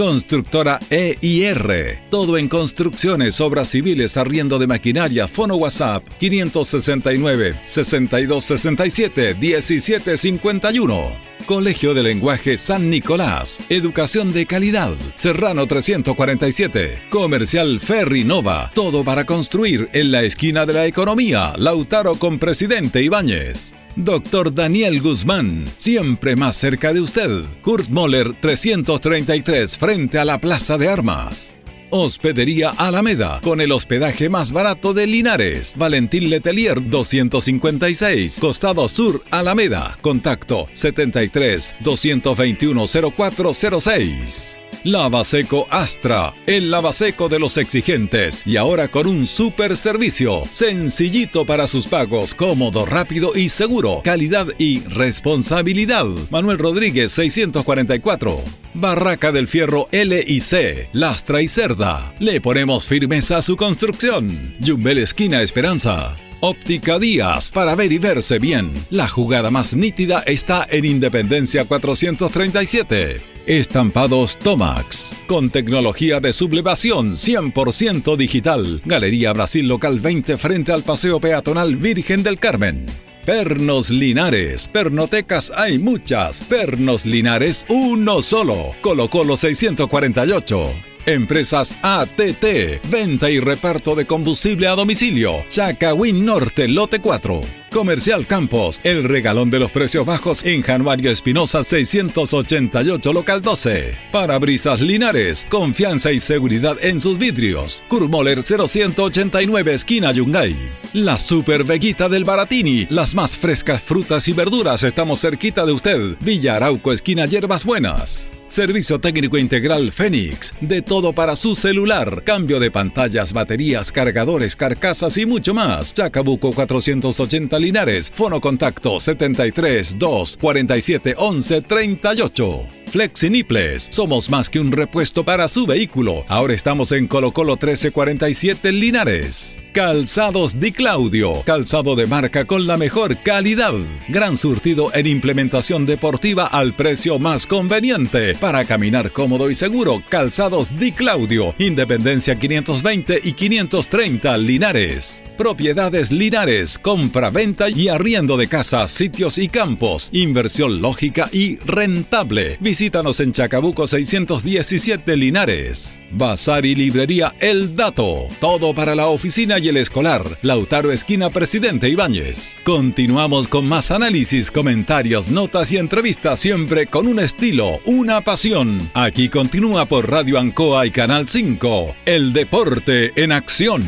Constructora EIR. Todo en construcciones, obras civiles, arriendo de maquinaria, fono WhatsApp 569 6267 1751. Colegio de Lenguaje San Nicolás. Educación de calidad. Serrano 347. Comercial Ferri Nova. Todo para construir en la esquina de la economía. Lautaro con Presidente Ibáñez. Doctor Daniel Guzmán, siempre más cerca de usted. Kurt Moller 333 frente a la Plaza de Armas. Hospedería Alameda, con el hospedaje más barato de Linares. Valentín Letelier 256, Costado Sur Alameda. Contacto 73 221 0406. Lavaseco Astra, el lavaseco de los exigentes y ahora con un super servicio, sencillito para sus pagos, cómodo, rápido y seguro, calidad y responsabilidad. Manuel Rodríguez 644. Barraca del Fierro L y C, Lastra y Cerda. Le ponemos firmeza a su construcción. Jumbel Esquina Esperanza. Óptica Díaz, para ver y verse bien. La jugada más nítida está en Independencia 437. Estampados Tomax, con tecnología de sublevación 100% digital. Galería Brasil Local 20 frente al Paseo Peatonal Virgen del Carmen. Pernos Linares, pernotecas hay muchas. Pernos Linares, uno solo. Colo Colo 648. Empresas ATT, venta y reparto de combustible a domicilio. Chacawin Norte, lote 4. Comercial Campos, el regalón de los precios bajos en Januario Espinosa 688 local 12. Parabrisas Linares, confianza y seguridad en sus vidrios. Kurmoller 0189 esquina Yungay. La Super Veguita del Baratini, las más frescas frutas y verduras estamos cerquita de usted. Villa Arauco esquina Hierbas Buenas. Servicio técnico integral Fénix. De todo para su celular. Cambio de pantallas, baterías, cargadores, carcasas y mucho más. Chacabuco 480 Linares. Fono contacto 73 2 47 11 38. Flexiniples. Somos más que un repuesto para su vehículo. Ahora estamos en Colo Colo 1347 Linares. Calzados Di Claudio. Calzado de marca con la mejor calidad. Gran surtido en implementación deportiva al precio más conveniente. Para caminar cómodo y seguro, Calzados Di Claudio. Independencia 520 y 530 Linares. Propiedades Linares. Compra, venta y arriendo de casas, sitios y campos. Inversión lógica y rentable. Visítanos en Chacabuco 617 Linares. Bazar y librería El Dato. Todo para la oficina y el escolar. Lautaro Esquina Presidente Ibáñez. Continuamos con más análisis, comentarios, notas y entrevistas siempre con un estilo, una pasión. Aquí continúa por Radio Ancoa y Canal 5. El deporte en acción.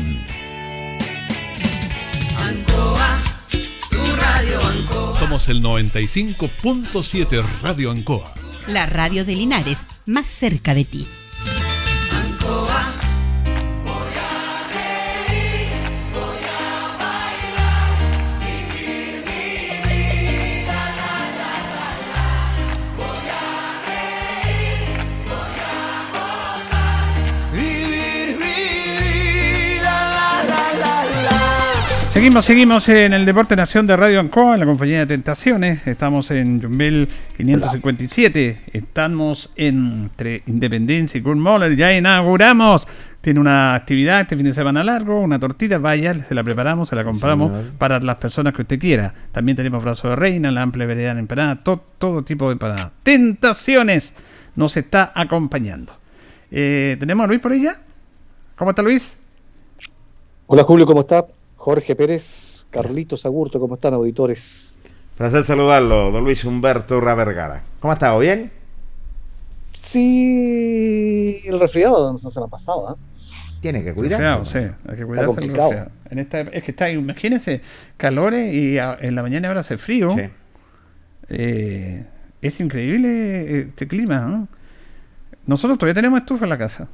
Ancoa, tu radio Ancoa. Somos el 95.7 Radio Ancoa. La radio de Linares, más cerca de ti. Seguimos, seguimos en el Deporte Nación de Radio Ancoa, en la compañía de Tentaciones. Estamos en Jumbel 557. Estamos entre Independencia y Kurt Moller. Ya inauguramos. Tiene una actividad este fin de semana largo, una tortita, vaya, se la preparamos, se la compramos señor. para las personas que usted quiera. También tenemos brazo de reina, la amplia variedad de empanadas, to- todo tipo de empanadas. Tentaciones nos está acompañando. Eh, ¿Tenemos a Luis por ella? ¿Cómo está Luis? Hola Julio, ¿cómo está? Jorge Pérez, Carlitos Agurto, ¿cómo están auditores? Placer saludarlo, don Luis Humberto Urra Vergara. ¿Cómo ha estado? ¿Bien? Sí, el resfriado no se pasado, ¿ah? Tiene que cuidar. Resfriado, sí, hay que cuidarse. En esta, es que está, imagínense, calores y a- en la mañana ahora hace frío. Sí. Eh, es increíble este clima. ¿no? Nosotros todavía tenemos estufa en la casa.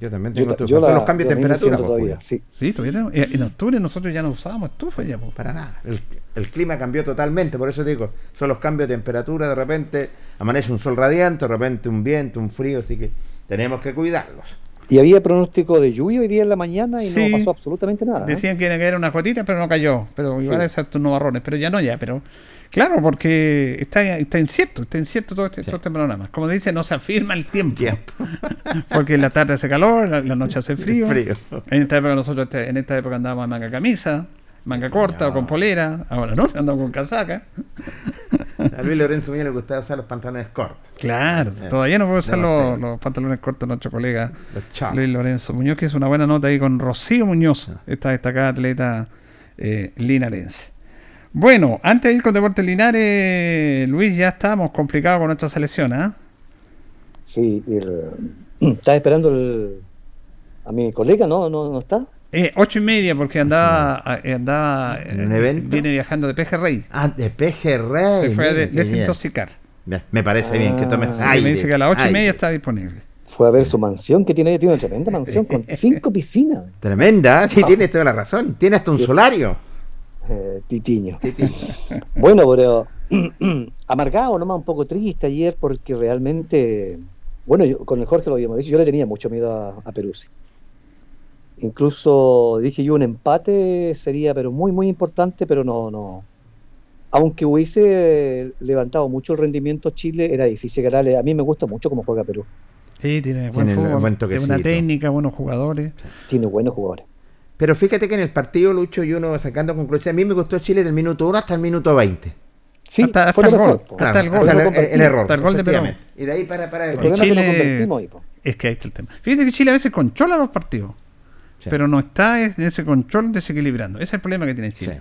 Yo también tengo estufa. yo Son la, los cambios de temperatura. pues, todavía, sí. Sí, todavía tenemos. eh, En octubre nosotros ya no usábamos estufa ya. pues. Para nada. El, el clima cambió totalmente, por eso digo, son los cambios de temperatura, de repente amanece un sol radiante, de repente un viento, un frío, así que tenemos que cuidarlos. Y había pronóstico de lluvia hoy día en la mañana y Sí. no pasó absolutamente nada. ¿eh? Decían que iba a caer una gotita, pero no cayó. Pero igual Sí. esas tus nubarrones, pero ya no ya, pero claro, porque está, está incierto, está incierto todo este, todo este panorama. Como dice, no se afirma el tiempo. Tiempo. <laughs> porque en la tarde hace calor, la, la noche hace frío. Frío. En esta época nosotros este- en esta época andábamos en manga camisa, manga corta o con polera. Ahora no, andamos con casaca. A Luis Lorenzo Muñoz le gustaba usar los pantalones cortos. Claro, Sí. todavía no puedo usar los, sí. los pantalones cortos de nuestro colega. Luis Lorenzo Muñoz, que es una buena nota ahí con Rocío Muñoz, esta destacada atleta eh, linarense. Bueno, antes de ir con Deportes Linares, Luis, ya estamos complicados con nuestra selección, ¿ah? Sí, y el- <clears throat> estaba esperando el- a mi colega, ¿no? ¿No, no está? Eh, ocho y media, porque andaba, eh, andaba ¿En eh, un evento? viene viajando de Pejerrey. Ah, de pejerrey. Se fue a desintoxicar. Me parece bien que tomes Ah, aire. me dice que a las ocho y media está disponible. Fue a ver su mansión que tiene, tiene una tremenda mansión con <laughs> cinco piscinas. Tremenda, ¿eh? sí, tienes toda la razón. Tiene hasta un solario. Eh, titiño. <laughs> Bueno, pero <clears throat> amargado, nomás un poco triste ayer porque realmente, bueno, yo con el Jorge lo habíamos dicho, yo le tenía mucho miedo a, a Peruzzi. Incluso dije yo un empate sería, pero muy, muy importante, pero no, no. Aunque hubiese levantado mucho el rendimiento Chile, era difícil ganarle. A mí me gusta mucho cómo juega Perú. Sí, tiene buen Tiene fútbol, buen tiene buena toquecito. técnica, buenos jugadores. Tiene buenos jugadores. Pero fíjate que en el partido, Lucho, y uno sacando conclusiones, a mí me gustó Chile del minuto 1 hasta el minuto 20. Sí, Hasta- el gol, po. hasta el gol. hasta el, error. Hasta el gol de Perú. Y de ahí para, para El el problema Chile- es que lo convertimos ahí, po. Es que ahí está el tema. Fíjate que Chile a veces controla los partidos, Sí. pero no está en ese control desequilibrando. Ese es el problema que tiene Chile.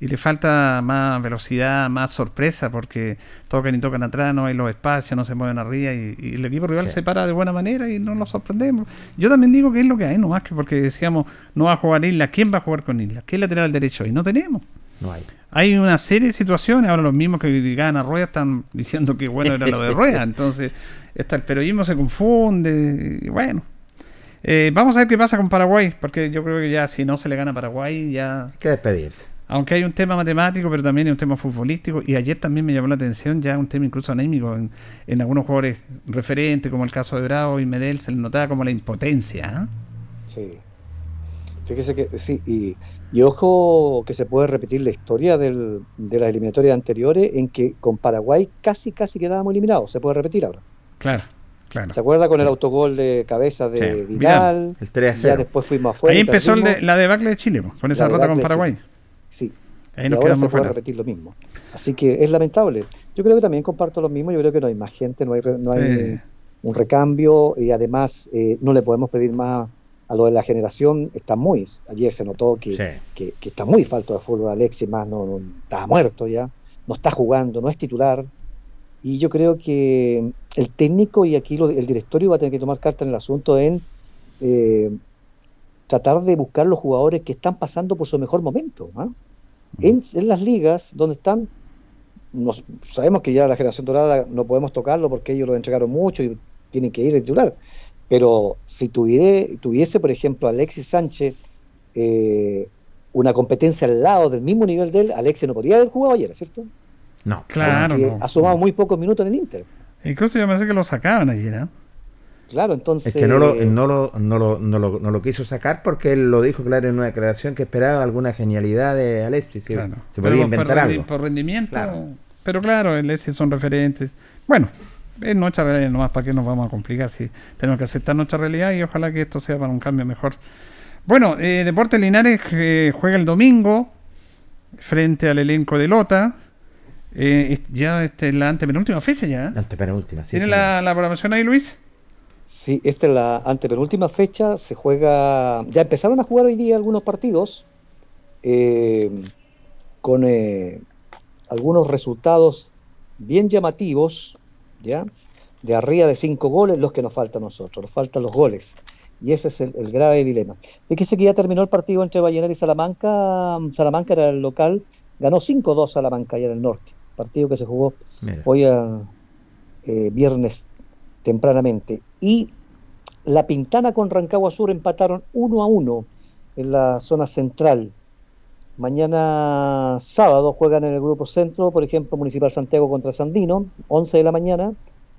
Y le falta más velocidad, más sorpresa, porque tocan y tocan atrás, no hay los espacios, no se mueven arriba, y, y el equipo rival Sí. se para de buena manera y no nos sorprendemos. Yo también digo que es lo que hay, no más que porque decíamos, no va a jugar Isla, ¿quién va a jugar con Isla? ¿Qué lateral derecho? Y no tenemos. No hay. Hay una serie de situaciones, ahora los mismos que criticaban a Rueda están diciendo que bueno era lo de Rueda, <laughs> entonces está el periodismo se confunde, y bueno. Eh, vamos a ver qué pasa con Paraguay, porque yo creo que ya si no se le gana a Paraguay, ya... Hay que despedirse. Aunque hay un tema matemático, pero también hay un tema futbolístico, y ayer también me llamó la atención ya un tema incluso anémico en, en algunos jugadores referentes, como el caso de Bravo y Medel, se le notaba como la impotencia. ¿ah? Sí. Fíjese que sí, y, y ojo que se puede repetir la historia del- de las eliminatorias anteriores en que con Paraguay casi casi quedábamos eliminados. Se puede repetir ahora. Claro, claro. ¿Se acuerda con el autogol de cabeza de Sí, Vidal? El 3 a Ya 0. después fuimos afuera. Ahí empezó el de- la debacle de Chile, con esa La derrota con Paraguay. Sí. Ahí y nos ahora se puede fuera. repetir lo mismo. Así que es lamentable. Yo creo que también comparto lo mismo. Yo creo que no hay más gente, no hay, no hay Eh, un recambio y además eh, no le podemos pedir más a lo de la generación. Está muy, ayer se notó que, Sí. que, que está muy falto de fútbol. Alexis más no, no- está muerto ya, no está jugando, no es titular. Y yo creo que el técnico y aquí lo- el directorio va a tener que tomar carta en el asunto en eh, tratar de buscar los jugadores que están pasando por su mejor momento. ¿ah? En, en las ligas donde están, nos, sabemos que ya la generación dorada no podemos tocarlo porque ellos lo entregaron mucho y tienen que ir a titular. Pero si tuviere, tuviese, por ejemplo, Alexis Sánchez eh, una competencia al lado del mismo nivel de él, Alexis no podría haber jugado ayer, ¿cierto? No. Claro, Porque no. ha sumado muy pocos minutos en el Inter. Incluso yo me sé que lo sacaban ayer, ¿ah? Claro, entonces. Es que no lo, no, lo, no, lo, no, lo, no lo quiso sacar porque él lo dijo claro en una declaración que esperaba alguna genialidad de Alexis. Claro. Se Pero podía por inventar rendi- algo. Por rendimiento. Claro. Pero claro, el Etsy son referentes. Bueno, es nuestra realidad nomás, ¿para qué nos vamos a complicar si tenemos que aceptar nuestra realidad y ojalá que esto sea para un cambio mejor? Bueno, eh, Deportes Linares eh, juega el domingo frente al elenco de Lota. Eh, ya esta es la antepenúltima fecha ya. ¿eh? Antepenúltima, sí, ¿Tiene la, la programación ahí, Luis? Sí, esta es la antepenúltima fecha. Se juega. Ya empezaron a jugar hoy día algunos partidos eh, con eh, algunos resultados bien llamativos, ¿ya? De arriba de cinco goles, los que nos faltan a nosotros. Nos faltan los goles. Y ese es el, el grave dilema. Fíjese que ya terminó el partido entre Vallenar y Salamanca. Salamanca era el local. Ganó 5-2 Salamanca allá en el norte. Partido que se jugó Mira. hoy a, eh, viernes tempranamente. Y La Pintana con Rancagua Sur empataron 1 a 1 en la zona central. Mañana sábado juegan en el grupo centro, por ejemplo, Municipal Santiago contra Sandino, 11 de la mañana.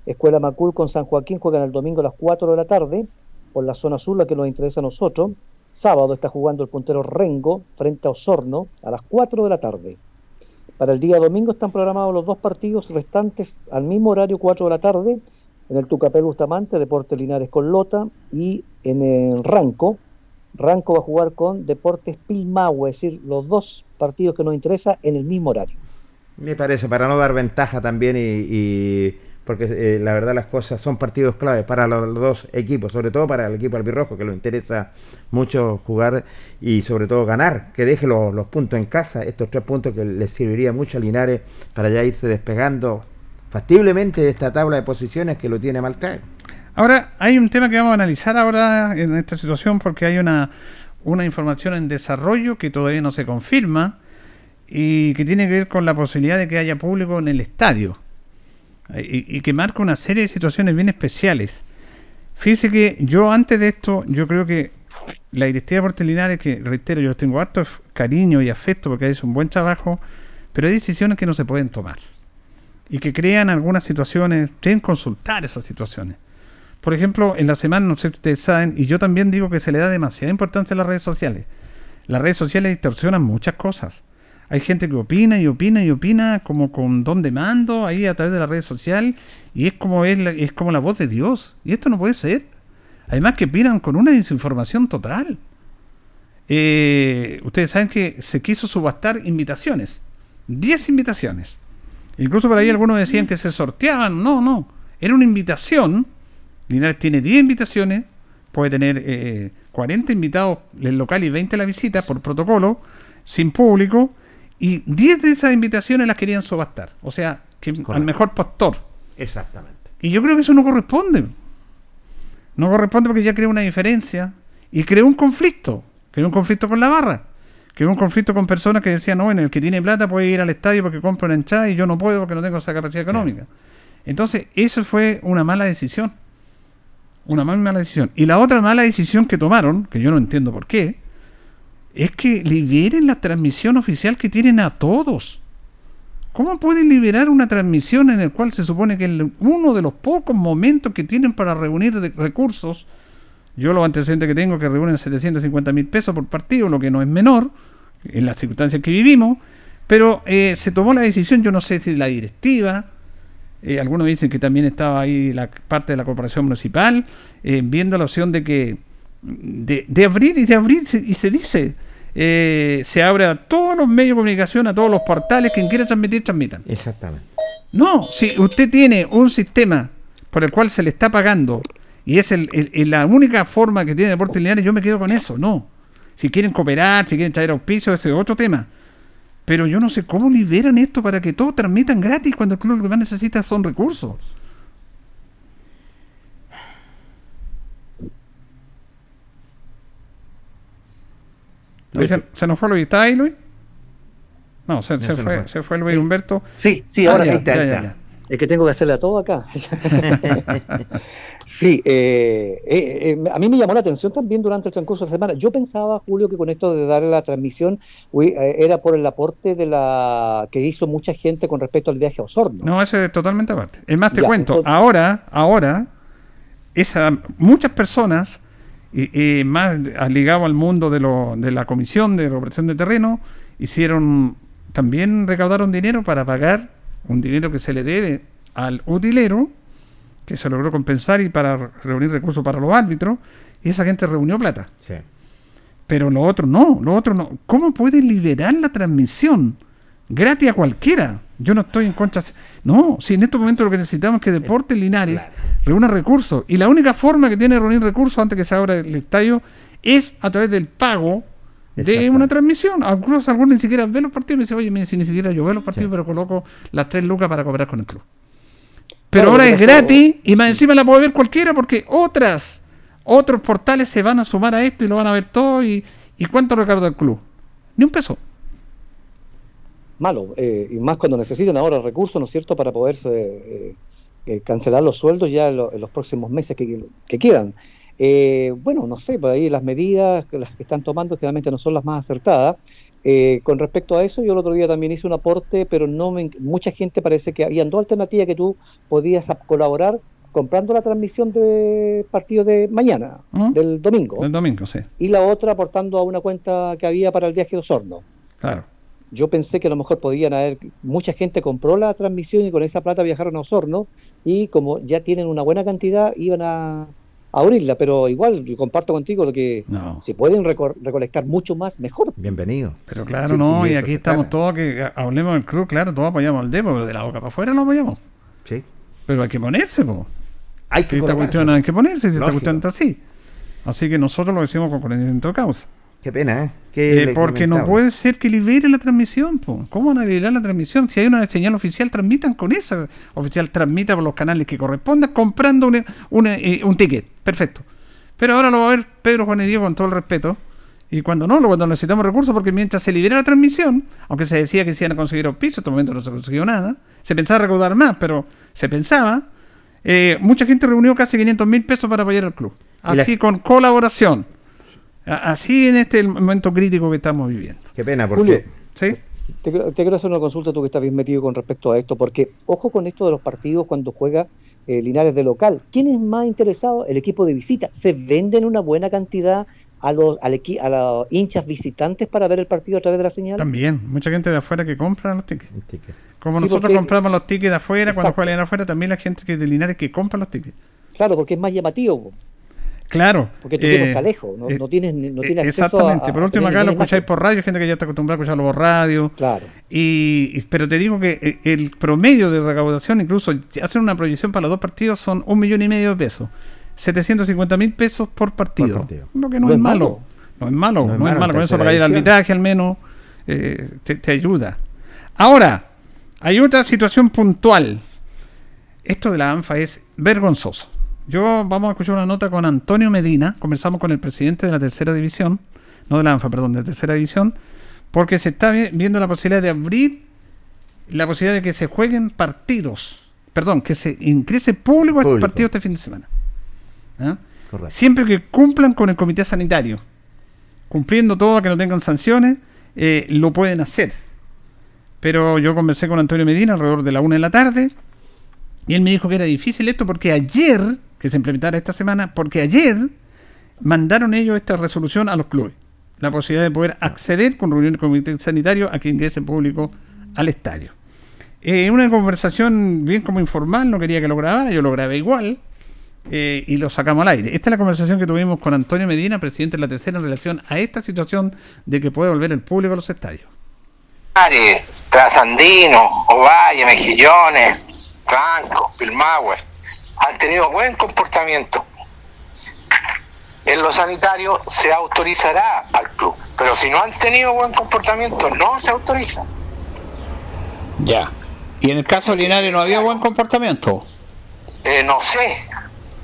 Escuela Macul con San Joaquín juegan el domingo a las 4 de la tarde por la zona sur, la que nos interesa a nosotros. Sábado está jugando el puntero Rengo frente a Osorno a las 4 de la tarde. Para el día domingo están programados los dos partidos restantes al mismo horario, 4 de la tarde, en el Tucapel Bustamante, Deportes Linares con Lota, y en el Ranco, Ranco va a jugar con Deportes Pilmahue, es decir, los dos partidos que nos interesa en el mismo horario. Me parece, para no dar ventaja también y, porque eh, la verdad las cosas son partidos claves para los, dos equipos, sobre todo para el equipo albirrojo que le interesa mucho jugar y sobre todo ganar, que deje los, los puntos en casa, estos tres puntos que les serviría mucho a Linares para ya irse despegando factiblemente de esta tabla de posiciones que lo tiene mal caer. Ahora, hay un tema que vamos a analizar ahora en esta situación porque hay una, una información en desarrollo que todavía no se confirma y que tiene que ver con la posibilidad de que haya público en el estadio y, y que marca una serie de situaciones bien especiales. Fíjese que yo antes de esto, yo creo que la directiva de Deportes Linares, que reitero, yo tengo harto cariño y afecto porque es un buen trabajo, pero hay decisiones que no se pueden tomar y que crean algunas situaciones, deben consultar esas situaciones. Por ejemplo, en la semana, no sé si ustedes saben, y yo también digo que se le da demasiada importancia a las redes sociales. Las redes sociales distorsionan muchas cosas. Hay gente que opina y opina y opina como con don de mando ahí a través de la red social y es como es, la, es como la voz de Dios. Y esto no puede ser. Además que opinan con una desinformación total. Eh, ustedes saben que se quiso subastar invitaciones. 10 invitaciones. Incluso por ahí algunos decían que se sorteaban. No, no. Era una invitación Linares tiene 10 invitaciones, puede tener eh, 40 invitados en local y 20 en la visita por protocolo, sin público, y 10 de esas invitaciones las querían subastar. O sea, que al mejor postor. Exactamente. Y yo creo que eso no corresponde. No corresponde porque ya creó una diferencia y creó un conflicto. Creó un conflicto con la barra. Creó un conflicto con personas que decían, no, en el que tiene plata puede ir al estadio porque compra una hinchada y yo no puedo porque no tengo esa capacidad económica. Entonces, eso fue una mala decisión. Una muy mala decisión. Y la otra mala decisión que tomaron, que yo no entiendo por qué, es que liberen la transmisión oficial que tienen a todos. ¿Cómo pueden liberar una transmisión en el cual se supone que uno de los pocos momentos que tienen para reunir de- recursos, yo los antecedentes que tengo que reúnen 750 mil pesos por partido, lo que no es menor, en las circunstancias que vivimos, pero eh, se tomó la decisión, yo no sé si la directiva, eh, algunos dicen que también estaba ahí la parte de la corporación municipal, eh, viendo la opción de que de, de abrir y de abrir y se dice eh, se abre a todos los medios de comunicación, a todos los portales, quien quiera transmitir, transmitan. Exactamente. No, si usted tiene un sistema por el cual se le está pagando y es el, el- el- la única forma que tiene Deportes Lineares, yo me quedo con eso, no. Si quieren cooperar, si quieren traer auspicio, ese es otro tema. Pero yo no sé cómo liberan esto para que todos transmitan gratis cuando el club lo que más necesita son recursos. Luis, ¿Se, se nos fue Luis? ¿Está ahí, Luis? No, se, fue, fue. se fue Luis Humberto. Sí, sí, Ah, ahora ya, ahí está, ya, ahí ya, está. ya. Es que tengo que hacerle a todo acá. <laughs> <laughs> sí, eh, eh, eh, a mí me llamó la atención también durante el transcurso de la semana. Yo pensaba, Julio, que con esto de dar la transmisión uy, eh, era por el aporte de la que hizo mucha gente con respecto al viaje a Osorno. No, ese es totalmente aparte. Es más, te Ya, cuento, entonces- ahora, ahora, esa, muchas personas, más ligado al mundo de, lo, de la comisión de recuperación de terreno, hicieron, también recaudaron dinero para pagar un dinero que se le debe al utilero, que se logró compensar y para re- reunir recursos para los árbitros, y esa gente reunió plata. Sí. Pero lo otro no, lo otro no. ¿Cómo puede liberar la transmisión gratis a cualquiera? Yo no estoy en contra. No, si en estos momentos lo que necesitamos es que Deportes Linares reúna recursos. Y la única forma que tiene de reunir recursos antes que se abra el estadio es a través del pago de una transmisión. Algunos, algunos ni siquiera ven los partidos y me dicen, oye, mire, si ni siquiera yo veo los partidos, pero coloco las tres lucas para cooperar con el club. Pero Claro, ahora es gratis y más encima la puede ver cualquiera porque otras, otros portales se van a sumar a esto y lo van a ver todo. ¿Y, y cuánto recauda el club? Ni un peso. malo, eh, y más cuando necesitan ahora recursos, ¿no es cierto?, para poder eh, eh, cancelar los sueldos ya en, lo- en los próximos meses que, que quedan. Eh, bueno, no sé, por ahí las medidas que las que están tomando generalmente no son las más acertadas. Eh, con respecto a eso, yo el otro día también hice un aporte, pero no me, mucha gente parece que habían dos alternativas que tú podías colaborar comprando la transmisión de partido de mañana, ¿Mm? del domingo, El domingo, sí. y la otra aportando a una cuenta que había para el viaje de Osorno Claro. yo pensé que a lo mejor podían haber, mucha gente compró la transmisión y con esa plata viajaron a Osorno y como ya tienen una buena cantidad iban a abrirla, pero igual yo comparto contigo lo que No. si pueden reco- recolectar mucho más, mejor. Bienvenido. Pero claro, Sí, no, y aquí estamos todos que hablemos del club, claro, todos apoyamos al Depo, pero de la boca para afuera no apoyamos. Sí. Pero hay que ponerse, po. Hay Si que esta colocarse. cuestión hay que ponerse, si esta Lógico. cuestión está así. Así que nosotros lo decimos con conocimiento de causa. Qué pena, ¿eh? Qué Eh, porque no puede ser que libere la transmisión, po. ¿Cómo van a liberar la transmisión? Si hay una señal oficial, transmitan con esa oficial, transmita por los canales que correspondan, comprando una- una, eh, un ticket. Perfecto. Pero ahora lo va a ver Pedro Juan y Diego con todo el respeto. Y cuando no, cuando necesitamos recursos, porque mientras se libera la transmisión, aunque se decía que se iban a conseguir auspicios, en este momento no se consiguió nada, se pensaba recaudar más, pero se pensaba, eh, mucha gente reunió casi 500 mil pesos para apoyar al club. La- Así con colaboración. Así en este momento crítico que estamos viviendo. Qué pena, Julio, porque. ¿Sí? te, quiero- te quiero hacer una consulta tú que estás bien metido con respecto a esto, porque ojo con esto de los partidos cuando juega eh, Linares de local. ¿Quién es más interesado? El equipo de visita. ¿Se venden una buena cantidad a los, al equi- a los hinchas visitantes para ver el partido a través de la señal? También, mucha gente de afuera que compra los tickets. Ticket. Como Sí, nosotros porque- compramos los tickets de afuera, cuando Exacto. juegan afuera, también la gente que de Linares que compra los tickets. Claro, porque es más llamativo. Claro. Porque tu eh, equipo está lejos, no, eh, no tienes, no eh, tienes acceso a- Exactamente. a, Por último, acá lo escucháis imagen. por radio, gente que ya está acostumbrada a escucharlo por radio. Claro. Y, y- pero te digo que eh, el promedio de recaudación, incluso hacen una proyección para los dos partidos, son un millón y medio de pesos. 750 mil pesos por partido. partido. Lo que no, No es es malo. malo. No es malo, no, No es malo. Con eso para el arbitraje al menos eh, te, te ayuda. Ahora, hay otra situación puntual. Esto de la ANFA es vergonzoso. Yo vamos a escuchar una nota con Antonio Medina. Conversamos con el presidente de la tercera división, no de la ANFA, perdón, de la tercera división, porque se está vi- viendo la posibilidad de abrir la posibilidad de que se jueguen partidos, perdón, que se ingrese público Público. partido este fin de semana. Correcto. Siempre que cumplan con el comité sanitario, cumpliendo todo, que no tengan sanciones, eh, lo pueden hacer. Pero yo conversé con Antonio Medina alrededor de la una de la tarde y él me dijo que era difícil esto porque ayer, que se implementara esta semana, porque ayer mandaron ellos esta resolución a los clubes. La posibilidad de poder acceder con reunión del comité sanitario a que ingrese público al estadio. Eh, una conversación bien como informal, no quería que lo grabara, yo lo grabé igual eh, y lo sacamos al aire. Esta es la conversación que tuvimos con Antonio Medina, presidente de la tercera, en relación a esta situación de que puede volver el público a los estadios. Trasandino, Ovalle, Mejillones, Franco, Pilmahue, han tenido buen comportamiento. En lo sanitario se autorizará al club, pero si no han tenido buen comportamiento, no se autoriza. Ya. Y en el caso de Linares no había buen comportamiento. Eh, no sé,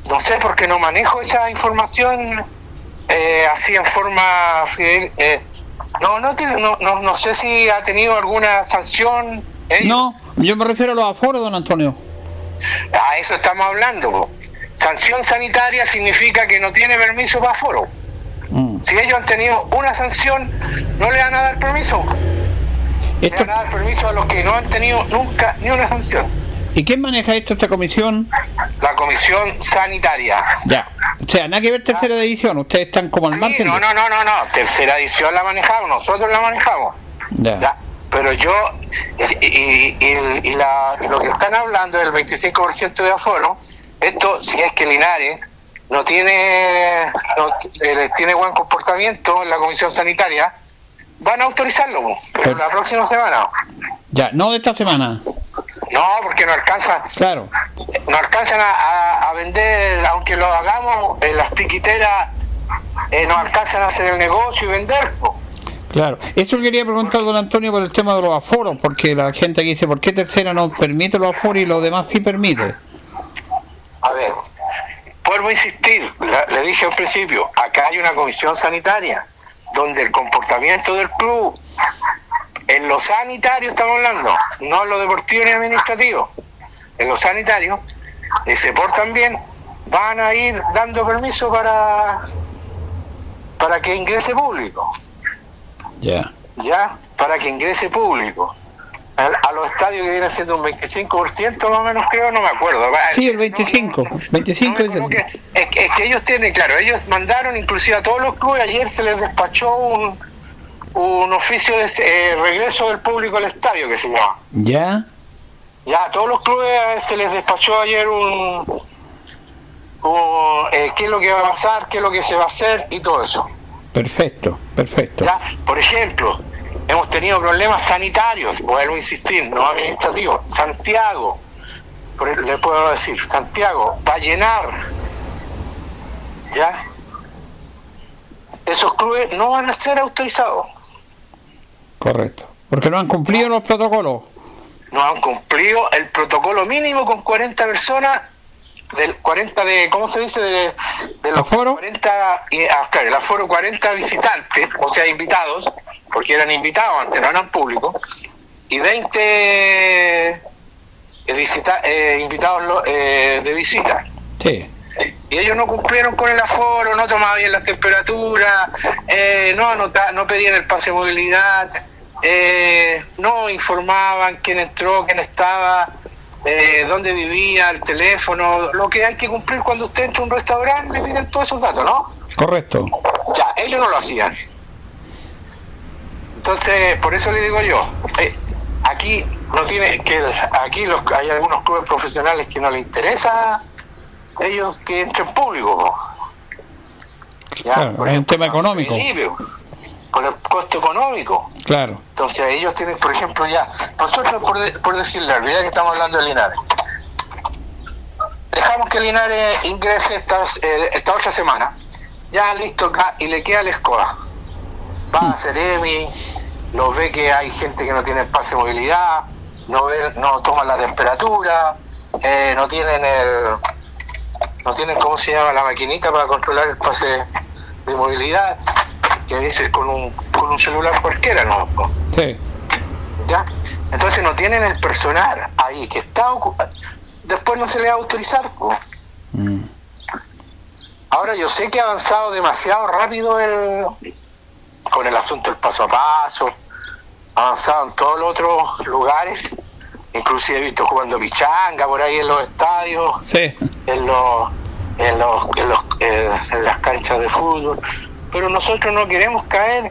no sé porque no manejo esa información eh, así en forma fidel. eh, no, no, no, no, no sé si ha tenido alguna sanción. ellos. No, yo me refiero a los aforos, don Antonio. A eso estamos hablando. po. Sanción sanitaria significa que no tiene permiso para foro. Mm. Si ellos han tenido una sanción, no le van a dar permiso. Le van a dar permiso a los que no han tenido nunca ni una sanción. ¿Y quién maneja esto, esta comisión? La comisión sanitaria. Ya. O sea, nada que ver tercera división. Ustedes están como al Sí, margen. no, no, no, no, no. Tercera edición la manejamos, nosotros la manejamos. Ya. Ya, Pero yo, y, y- la- lo que están hablando del 25% de aforo, esto si es que Linares no tiene, no, eh, tiene buen comportamiento en la comisión sanitaria, van a autorizarlo, po, pero la próxima semana. Ya, no de esta semana. No, porque no alcanza, Claro. no alcanzan a, a- a vender, aunque lo hagamos, en las tiquiteras eh, no alcanzan a hacer el negocio y vender. po. Claro. Eso quería preguntar, don Antonio, por el tema de los aforos, porque la gente aquí dice, ¿por qué tercera no permite los aforos y los demás sí permite? A ver, vuelvo a insistir, le dije al principio, acá hay una comisión sanitaria donde el comportamiento del club, en lo sanitario estamos hablando, no en lo deportivo ni administrativo, en lo sanitario, eh, se portan bien, van a ir dando permiso para, para que ingrese público, Ya. ya, para que ingrese público. A, a los estadios que vienen siendo un 25% más o menos creo, no me acuerdo. Sí, el no- 25. no- 25 no me es el- que- es, que, es que ellos tienen, claro, ellos mandaron inclusive a todos los clubes, ayer se les despachó un, un oficio de eh, regreso del público al estadio que se llama. Ya. Ya a todos los clubes eh, se les despachó ayer un, un, eh, qué es lo que va a pasar, qué es lo que se va a hacer y todo eso. Perfecto, perfecto. Ya, por ejemplo, hemos tenido problemas sanitarios, vuelvo a insistir, no administrativos. Santiago, por el- le puedo decir, Santiago va a llenar, ya. Esos clubes no van a ser autorizados, Correcto. Porque no han cumplido los protocolos. no han cumplido el protocolo mínimo con 40 personas, del 40 de, ¿cómo se dice? De, de los ¿Aforo? 40, y- ah, claro, el aforo 40 visitantes, o sea, invitados, porque eran invitados antes, no eran públicos, y 20 eh, visita- eh, invitados lo- eh, de visita. Sí. Y ellos no cumplieron con el aforo, no tomaban bien las temperaturas, eh, no anota- no pedían el pase de movilidad, eh, no informaban quién entró, quién estaba, eh, dónde vivía, el teléfono, lo que hay que cumplir cuando usted entra a un restaurante, le piden todos esos datos, ¿no? Correcto. Ya, ellos no lo hacían. Entonces, por eso le digo yo, eh, aquí no tiene que aquí los, hay algunos clubes profesionales que no les interesa ellos que entren público. Ya, Claro, por es un tema económico. Felipe, por el costo económico. Claro. Entonces ellos tienen, por ejemplo, ya, nosotros por, de- por decirle, olvidar que estamos hablando de Linares. Dejamos que Linares ingrese esta, eh, esta otra semana, ya listo acá y le queda la escoba. Va a Ceremi, lo ve que hay gente que no tiene espacio de movilidad, no ve, no toman la temperatura, eh, no tienen el, no tienen cómo se llama la maquinita para controlar el pase de movilidad, que a veces con un, con un celular cualquiera, ¿no? Sí. ¿Ya? Entonces no tienen el personal ahí que está ocupado. Después no se le va a autorizar. po. Ahora yo sé que ha avanzado demasiado rápido el, con el asunto del paso a paso, ha avanzado en todos los otros lugares, inclusive he visto jugando pichanga por ahí en los estadios, Sí. en los, en los, en los eh, en las canchas de fútbol, pero nosotros no queremos caer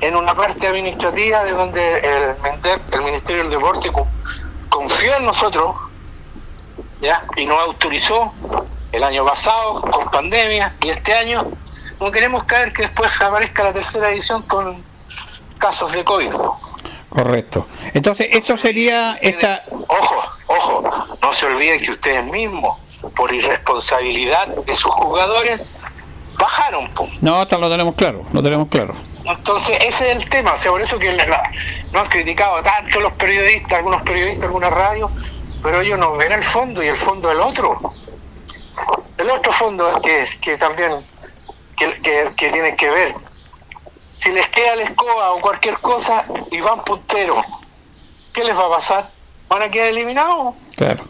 en una parte administrativa de donde el, el Ministerio del Deporte co- confió en nosotros ya y nos autorizó el año pasado con pandemia y este año no queremos caer que después aparezca la tercera edición con casos de COVID. Correcto. Entonces, esto sería esta. Ojo, ojo, no se olviden que ustedes mismos, por irresponsabilidad de sus jugadores, bajaron. po. No, hasta lo tenemos claro, lo tenemos claro. Entonces, ese es el tema. O sea, por eso que la- la- no han criticado tanto los periodistas, algunos periodistas, algunas radios, pero ellos no ven el fondo y el fondo del otro. El otro fondo que, que también que, que, que tienen que ver. Si les queda la escoba o cualquier cosa y van punteros, ¿qué les va a pasar? ¿Van a quedar eliminados? Claro.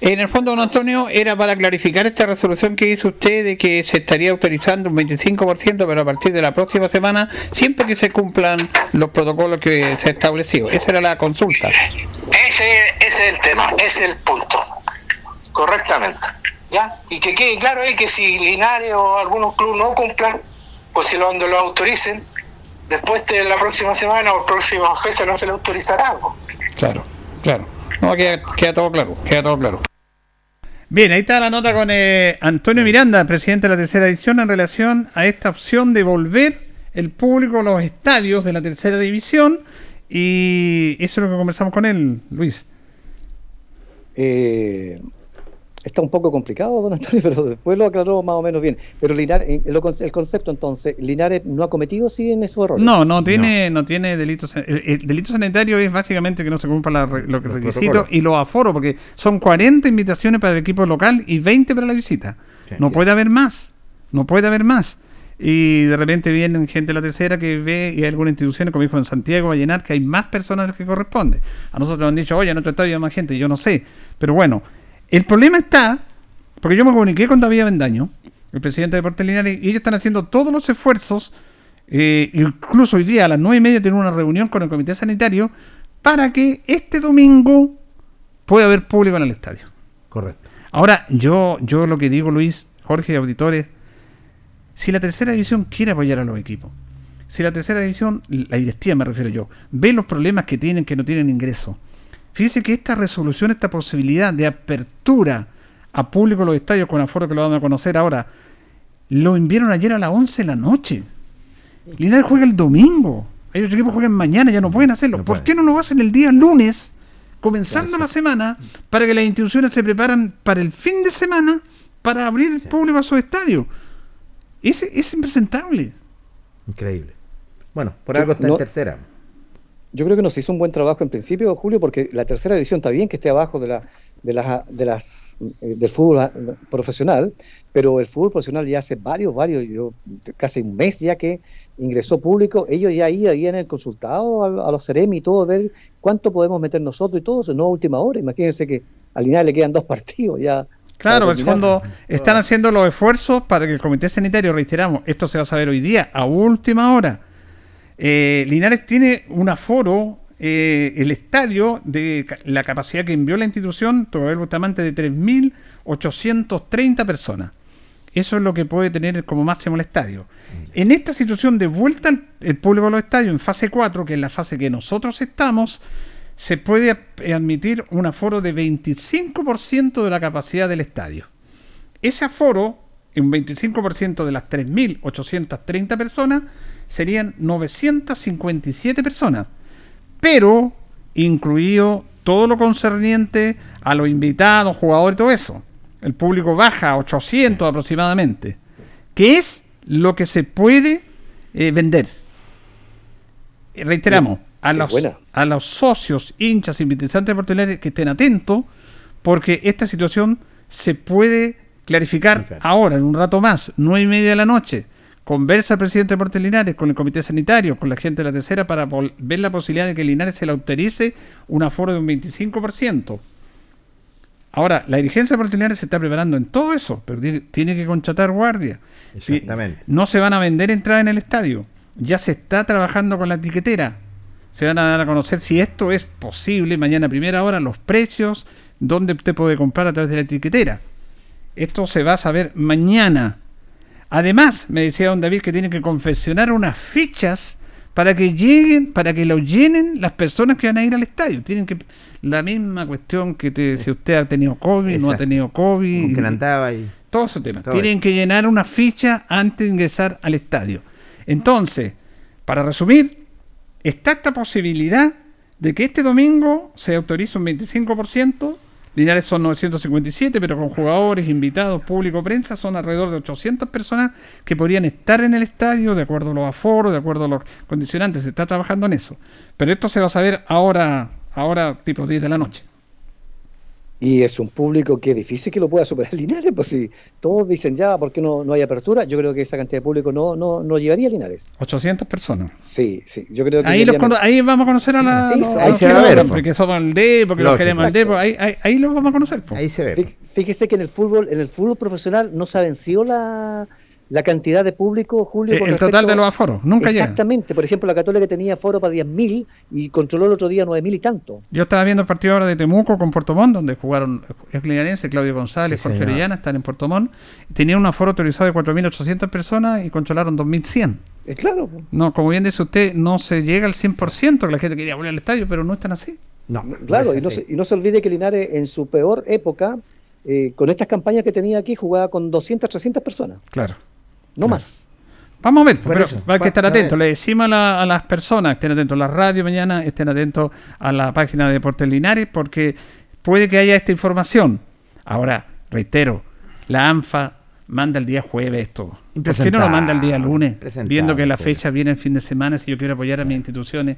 En el fondo, don Antonio, era para clarificar esta resolución que hizo usted de que se estaría autorizando un 25%, pero a partir de la próxima semana, siempre que se cumplan los protocolos que se ha establecido. Esa era la consulta. Ese, ese es el tema, ese es el punto. Correctamente. ¿Ya? Y que quede claro es que si Linares o algunos clubes no cumplan, pues si lo, lo autoricen, después de la próxima semana o próxima fecha no se le autorizará. po. Claro, claro. No, queda, queda todo claro, queda todo claro. Bien, ahí está la nota con eh, Antonio Miranda, presidente de la tercera edición, en relación a esta opción de volver el público a los estadios de la tercera división. Y eso es lo que conversamos con él, Luis. Eh, está un poco complicado, don Antonio, <laughs> pero después lo aclaró más o menos bien. Pero Linares, eh, lo con- el concepto entonces, Linares no ha cometido sí en esos errores. No, no tiene, no. tiene delitos. El, el delito sanitario es básicamente que no se cumpla la re- los requisitos protocolos. y los aforos, porque son 40 invitaciones para el equipo local y 20 para la visita. no puede haber más. No puede haber más. Y de repente vienen gente de la tercera que ve y hay algunas instituciones, como dijo en Santiago, va a llenar que hay más personas de las que corresponde. A nosotros nos han dicho, oye, en otro estadio hay más gente, yo no sé. Pero bueno, el problema está, porque yo me comuniqué con David Avendaño, el presidente de Deportes Linares, y ellos están haciendo todos los esfuerzos, eh, incluso hoy día a las nueve y media tienen una reunión con el comité sanitario, para que este domingo pueda haber público en el estadio. Correcto. Ahora, yo, yo lo que digo, Luis, Jorge y auditores, si la tercera división quiere apoyar a los equipos, si la tercera división, la directiva me refiero yo, ve los problemas que tienen, que no tienen ingreso, fíjese que esta resolución, esta posibilidad de apertura a público en los estadios con aforo que lo van a conocer ahora, lo enviaron ayer a las 11 de la noche. Linares juega el domingo. Hay otros equipos que juegan mañana, ya no pueden hacerlo. ¿Por qué no lo hacen el día lunes, comenzando la semana, para que las instituciones se preparan para el fin de semana para abrir el público a su estadio? Es, es impresentable. Increíble. Bueno, por Yo- algo está no- en tercera. Yo creo que nos hizo un buen trabajo en principio, Julio, porque la tercera división está bien que esté abajo de, la, de, las, de las eh, del fútbol ah, profesional, pero el fútbol profesional ya hace varios, varios, yo, casi un mes ya que ingresó público, ellos ya ahí habían el consultado a, a los Ceremi y todo, ver cuánto podemos meter nosotros y todo eso, no a última hora. Imagínense que al Linares le quedan dos <laughs> partidos ya. Claro, en el fondo están haciendo los esfuerzos para que el comité sanitario, reiteramos, esto se va a saber hoy día, a última hora. Eh, Linares tiene un aforo, eh, el estadio, de la capacidad que envió la institución, Tobel Bustamante, de 3.830 personas. Eso es lo que puede tener como máximo el estadio. En esta situación de vuelta el público a los estadios en fase 4, que es la fase que nosotros estamos, se puede eh, admitir un aforo de 25% de la capacidad del estadio. Ese aforo, un 25% de las 3.830 personas, serían 957 personas, pero incluido todo lo concerniente a los invitados, jugadores y todo eso. el público baja a 800 aproximadamente, que es lo que se puede eh, vender. Y reiteramos, a los, buena. a los socios, hinchas, simpatizantes portelares que estén atentos, porque esta situación se puede clarificar ahora, en un rato más, nueve y media de la noche. Conversa el presidente de Deportes Linares con el comité sanitario, con la gente de la tercera, para ver la posibilidad de que Linares se le autorice un aforo de un 25%. Ahora, la dirigencia de Deportes Linares se está preparando en todo eso, pero tiene, tiene que contratar guardia. Exactamente. No se van a vender entradas en el estadio. Ya se está trabajando con la etiquetera. Se van a dar a conocer si esto es posible mañana a primera hora, los precios, dónde usted puede comprar a través de la etiquetera. Esto se va a saber mañana. Además, me decía don David que tiene que confeccionar unas fichas para que lleguen, para que lo llenen las personas que van a ir al estadio. Tienen que la misma cuestión que te- si usted ha tenido COVID, no ha Exacto. tenido COVID, que andaba y todo ese tema. Todo Tienen que llenar una ficha antes de ingresar al estadio. Entonces, para resumir, está esta posibilidad de que este domingo se autorice un 25%. Linares son 957, pero con jugadores, invitados, público, prensa, son alrededor de 800 personas que podrían estar en el estadio de acuerdo a los aforos, de acuerdo a los condicionantes. Se está trabajando en eso. Pero esto se va a saber ahora, ahora tipo 10 de la noche. Y es un público que es difícil que lo pueda superar <laughs> Linares, pues si todos dicen ya, ¿por qué no, no hay apertura? Yo creo que esa cantidad de público no, no, no llevaría a Linares. 800 personas. Sí, sí, yo creo que... Ahí, los cono- ahí vamos a conocer a la, Ahí los- ahí los se va a que ver, porque somos el D, porque los Lógico, queremos al D, pues ahí, ahí, ahí los vamos a conocer. po. ahí se ve. Fí- Fíjese que en el fútbol, en el fútbol profesional no se ha vencido la, la cantidad de público, Julio. Eh, con el respecto- total de los aforos, nunca llega. Exactamente, por ejemplo, la Católica tenía aforo para 10.000 y controló el otro día 9.000 y tanto. Yo estaba viendo el partido ahora de Temuco con Puerto Montt, donde jugaron es Linarense, Claudio González, Sí, Jorge señor. Orellana, están en Puerto Montt. Tenían un aforo autorizado de 4.800 personas y controlaron 2.100. Eh, claro, No, como bien dice usted, no se llega al 100%, que la gente quería volver al estadio, pero no están así. No, claro, y no, se, y no se olvide que Linares en su peor época, eh, con estas campañas que tenía aquí, jugaba con 200, 300 personas, Claro. No más. Vamos a ver, pero eso, hay que estar va- atentos. a ver. Le decimos a, la- a las personas, estén atentos a la radio mañana, estén atentos a la página de Deportes Linares, porque puede que haya esta información. Ahora, reitero, la ANFA manda el día jueves esto. ¿Por qué no lo manda el día lunes? Viendo que la fecha viene el fin de semana, si yo quiero apoyar a mis instituciones.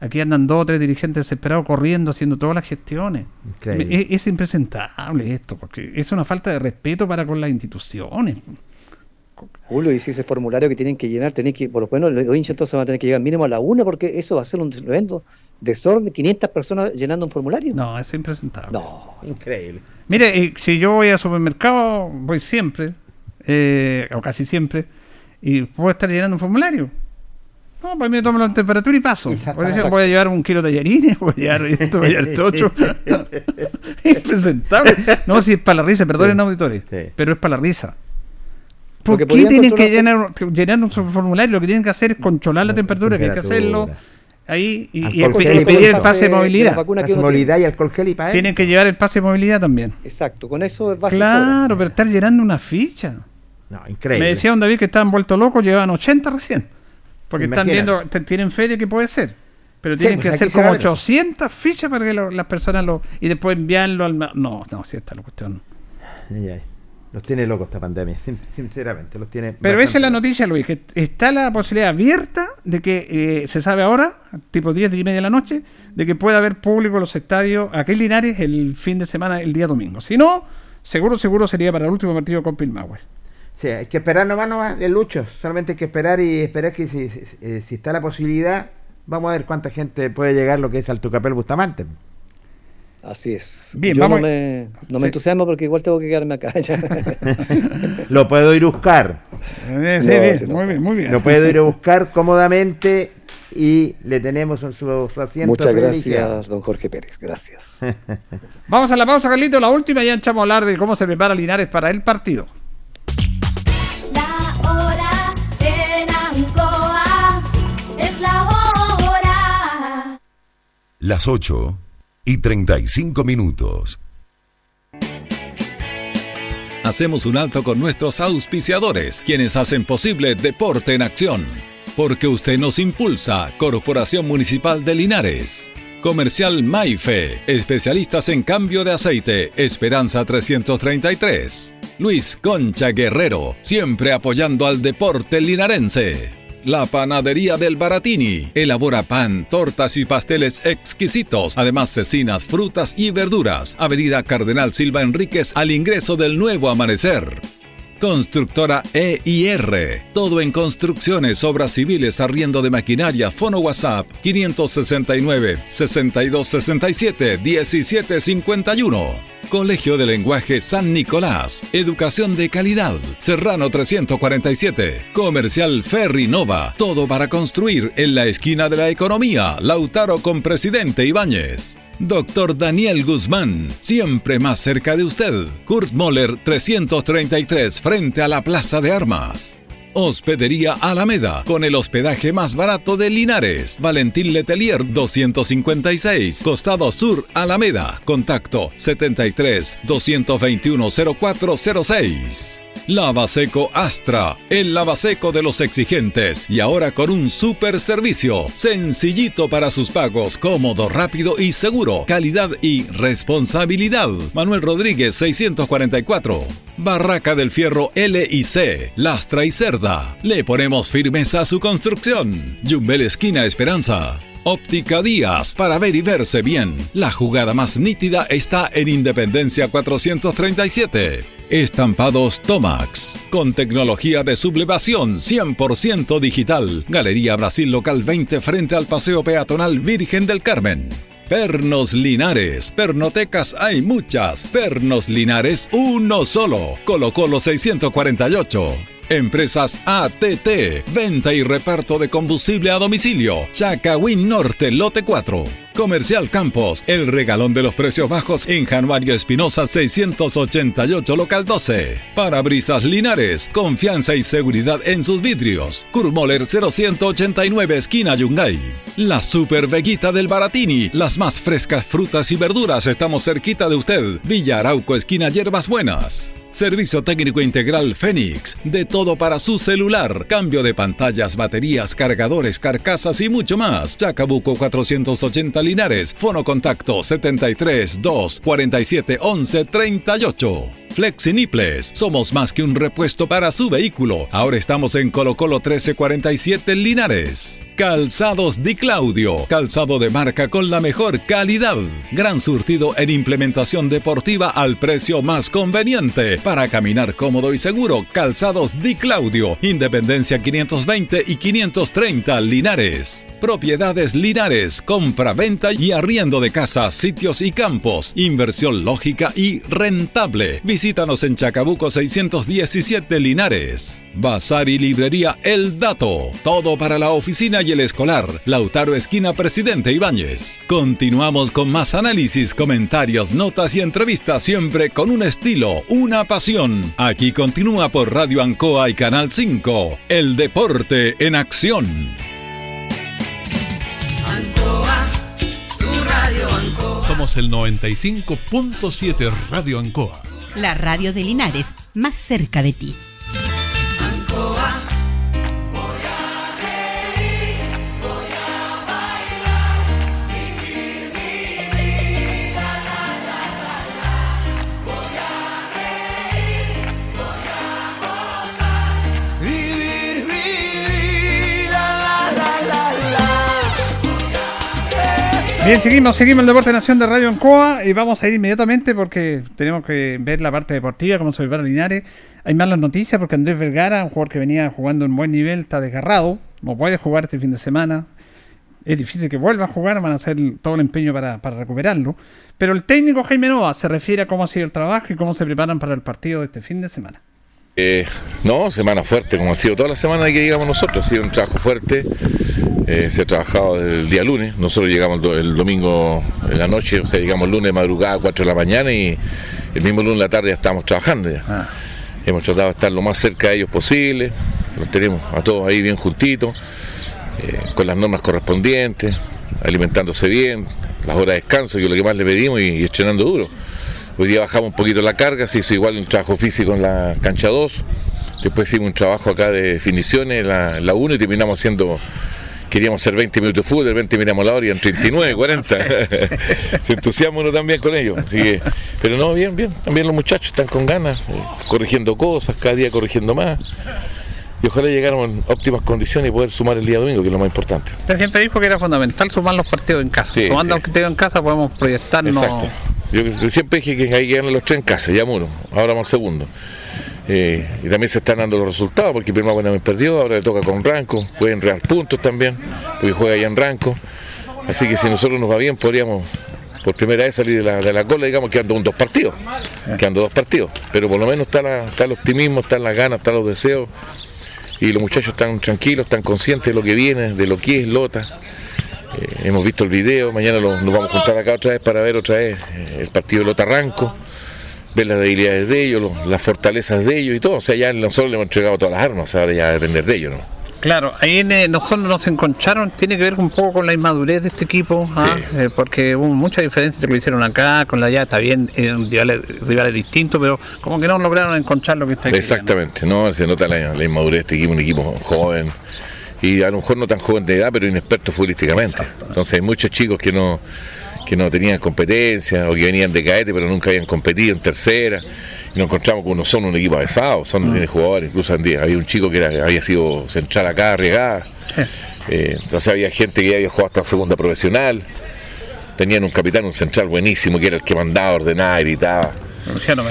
Aquí andan dos o tres dirigentes desesperados corriendo, haciendo todas las gestiones. Es, es impresentable esto, porque es una falta de respeto para con las instituciones. Julio, y si ese formulario que tienen que llenar, tenéis que, por lo menos los hinchas entonces van a tener que llegar mínimo a la una, porque eso va a ser un tremendo desorden, 500 personas llenando un formulario. No, es impresentable. No, Increíble. Mire, eh, si yo voy al supermercado, voy siempre, eh, o casi siempre, y puedo estar llenando un formulario. No, pues me tomo la temperatura y paso. Por ejemplo, voy a llevar un kilo de tallarines, <laughs> voy a llevar esto, voy a llevar esto otro. <laughs> <laughs> es impresentable. No, si es para la risa, perdonen Sí, auditores, sí. pero es para la risa. ¿Por qué tienen que llenar, llenar un formulario? Lo que tienen que hacer es controlar la temperatura, que hay que hacerlo ahí y, y- pedir el pase pase de movilidad. Pase movilidad y alcohol gel y para Tienen que llevar el pase de movilidad también. Exacto, con eso es Claro, pero estar llenando una ficha. No, increíble. Me decía un David que estaban vueltos locos, llevaban 80 recién. Porque están viendo, te- tienen fe de que puede ser. Pero Sí, tienen pues que hacer como a ver. 800 fichas para que lo- las personas lo. y después enviarlo al. No, no, sí está la cuestión. Ay, ay. Los tiene locos esta pandemia, sin- sinceramente, los tiene. Pero esa es la noticia, Luis, que está la posibilidad abierta de que eh, se sabe ahora, tipo 10, 10 y media de la noche, de que pueda haber público en los estadios aquí en Linares el fin de semana, el día domingo. Si no, seguro, seguro sería para el último partido con Pilmauer. Sí, hay que esperar nomás, nomás, el lucho. Solamente hay que esperar y esperar que si, si, eh, si está la posibilidad, vamos a ver cuánta gente puede llegar lo que es Alto Capel Bustamante. Así es. Bien, Yo vamos- no me, no me Sí. entusiasmo porque igual tengo que quedarme acá. <laughs> Lo puedo ir a buscar. Eh, sí, No, bien, muy bien, muy bien. Lo puedo ir a <laughs> buscar cómodamente y le tenemos en su, su asiento. Muchas privilegiado. gracias, don Jorge Pérez. Gracias. <laughs> Vamos a la pausa, Carlito, la última, ya echamos a hablar de cómo se prepara Linares para el partido. La hora en Ancoa es la hora. Las 8 y 35 minutos. Hacemos un alto con nuestros auspiciadores, quienes hacen posible Deporte en Acción. Porque usted nos impulsa, Corporación Municipal de Linares. Comercial Maife, especialistas en cambio de aceite, Esperanza 333. Luis Concha Guerrero, siempre apoyando al deporte linarense. La Panadería del Baratini. Elabora pan, tortas y pasteles exquisitos. Además, cecinas, frutas y verduras. Avenida Cardenal Silva Enríquez al ingreso del nuevo amanecer. Constructora EIR. Todo en construcciones, obras civiles, arriendo de maquinaria, fono WhatsApp 569 6267 1751. Colegio de Lenguaje San Nicolás. Educación de calidad. Serrano 347. Comercial Ferry Nova. Todo para construir en la esquina de la economía. Lautaro con Presidente Ibáñez. Doctor Daniel Guzmán, siempre más cerca de usted. Kurt Moller 333 frente a la Plaza de Armas. Hospedería Alameda, con el hospedaje más barato de Linares. Valentín Letelier 256, Costado Sur, Alameda. Contacto 73 221 0406. Lavaseco Astra, el lavaseco de los exigentes y ahora con un super servicio, sencillito para sus pagos, cómodo, rápido y seguro, calidad y responsabilidad. Manuel Rodríguez 644. Barraca del Fierro L y C, Lastra y Cerda. Le ponemos firmeza a su construcción. Yumbel Esquina Esperanza. Óptica Díaz, para ver y verse bien. La jugada más nítida está en Independencia 437. Estampados Tomax, con tecnología de sublevación 100% digital. Galería Brasil Local 20 frente al Paseo Peatonal Virgen del Carmen. Pernos Linares, pernotecas hay muchas. Pernos Linares, uno solo. Colo Colo 648. Empresas ATT, venta y reparto de combustible a domicilio. Chacawin Norte, lote 4. Comercial Campos, el regalón de los precios bajos en Januario Espinosa 688, local 12. Parabrisas Linares, confianza y seguridad en sus vidrios. Kurmoller 0189, esquina Yungay. La Super Veguita del Baratini, las más frescas frutas y verduras, estamos cerquita de usted. Villa Arauco, esquina Hierbas Buenas. Servicio técnico integral Fénix. De todo para su celular. Cambio de pantallas, baterías, cargadores, carcasas y mucho más. Chacabuco 480 Linares. Fono contacto 73 2 47 11 38. Flexiniples. Somos más que un repuesto para su vehículo. Ahora estamos en Colo Colo 1347 Linares. Calzados Di Claudio. Calzado de marca con la mejor calidad. Gran surtido en implementación deportiva al precio más conveniente. Para caminar cómodo y seguro. Calzados Di Claudio. Independencia 520 y 530 Linares. Propiedades Linares. Compra, venta y arriendo de casas, sitios y campos. Inversión lógica y rentable. Visítanos en Chacabuco 617 Linares. Bazar y librería El Dato. Todo para la oficina y el escolar. Lautaro Esquina Presidente Ibáñez. Continuamos con más análisis, comentarios, notas y entrevistas siempre con un estilo, una pasión. Aquí continúa por Radio Ancoa y Canal 5. El deporte en acción. Ancoa, tu radio Ancoa. Somos el 95.7 Radio Ancoa. La radio de Linares, más cerca de ti. Bien, seguimos, seguimos el Deporte Nación de Radio Ancoa y vamos a ir inmediatamente porque tenemos que ver la parte deportiva, cómo se prepara Linares. Hay malas noticias porque Andrés Vergara, un jugador que venía jugando en buen nivel, está desgarrado, no puede jugar este fin de semana. Es difícil que vuelva a jugar, van a hacer todo el empeño para, recuperarlo. Pero el técnico Jaime Nova se refiere a cómo ha sido el trabajo y cómo se preparan para el partido de este fin de semana. Eh, no, semana fuerte, como ha sido toda la semana que llegamos nosotros, ha sido un trabajo fuerte, eh, se ha trabajado el día lunes, nosotros llegamos el, do- el domingo en la noche, o sea, llegamos el lunes de madrugada a 4 de la mañana y el mismo lunes en la tarde ya estábamos trabajando ya. Hemos tratado de estar lo más cerca de ellos posible, los tenemos a todos ahí bien juntitos, eh, con las normas correspondientes, alimentándose bien, las horas de descanso, que es lo que más le pedimos y, y estrenando duro. Hoy día bajamos un poquito la carga, se hizo igual un trabajo físico en la cancha 2, después hicimos un trabajo acá de definiciones en la, en la 1 y terminamos haciendo queríamos hacer 20 minutos de fútbol, de 20 miramos la hora y en 39, 40. Se entusiasma uno también con ellos. Así que, pero no, bien, bien. También los muchachos están con ganas, eh, corrigiendo cosas, cada día corrigiendo más. Y ojalá llegáramos en óptimas condiciones y poder sumar el día domingo, que es lo más importante. Usted siempre dijo que era fundamental sumar los partidos en casa. Sí, Sumando sí. los partidos en casa podemos proyectarnos. Exacto. Yo, yo siempre dije que hay que ganar los tres en casa, ya uno, ahora vamos al segundo. Eh, y también se están dando los resultados, porque Pirmagua también perdió, ahora le toca con Ranco, pueden rear puntos también, porque juega allá en Ranco. Así que si nosotros nos va bien, podríamos por primera vez salir de la, de la cola, digamos, quedando un dos partidos, quedando dos partidos. Pero por lo menos está, la- está el optimismo, están las ganas, están los deseos. Y los muchachos están tranquilos, están conscientes de lo que viene, de lo que es Lota. Eh, hemos visto el video, mañana lo- nos vamos a juntar acá otra vez para ver otra vez eh, el partido de Lota Ranco, ver las debilidades de ellos, lo- las fortalezas de ellos y todo. O sea, ya nosotros le hemos entregado todas las armas, ahora ya va a depender de ellos, ¿no? Claro, ahí en, eh, nosotros nos encontraron, tiene que ver un poco con la inmadurez de este equipo, ¿ah? Eh, porque hubo mucha diferencia entre lo que hicieron acá, con la allá, está bien, eran rivales, rivales distintos, pero como que no lograron encontrar lo que está aquí. Exactamente, no, se nota la, la inmadurez de este equipo, un equipo joven y a lo mejor no tan joven de edad, pero inexperto futbolísticamente. Entonces hay muchos chicos que no que no tenían competencia o que venían de caete pero nunca habían competido en tercera. Y nos encontramos con uno son un equipo avesado, son tiene jugadores, incluso había un chico que era- había sido central acá, regada. Eh, entonces había gente que ya había jugado hasta segunda profesional. Tenían un capitán, un central buenísimo, que era el que mandaba, ordenaba, gritaba. Luciano.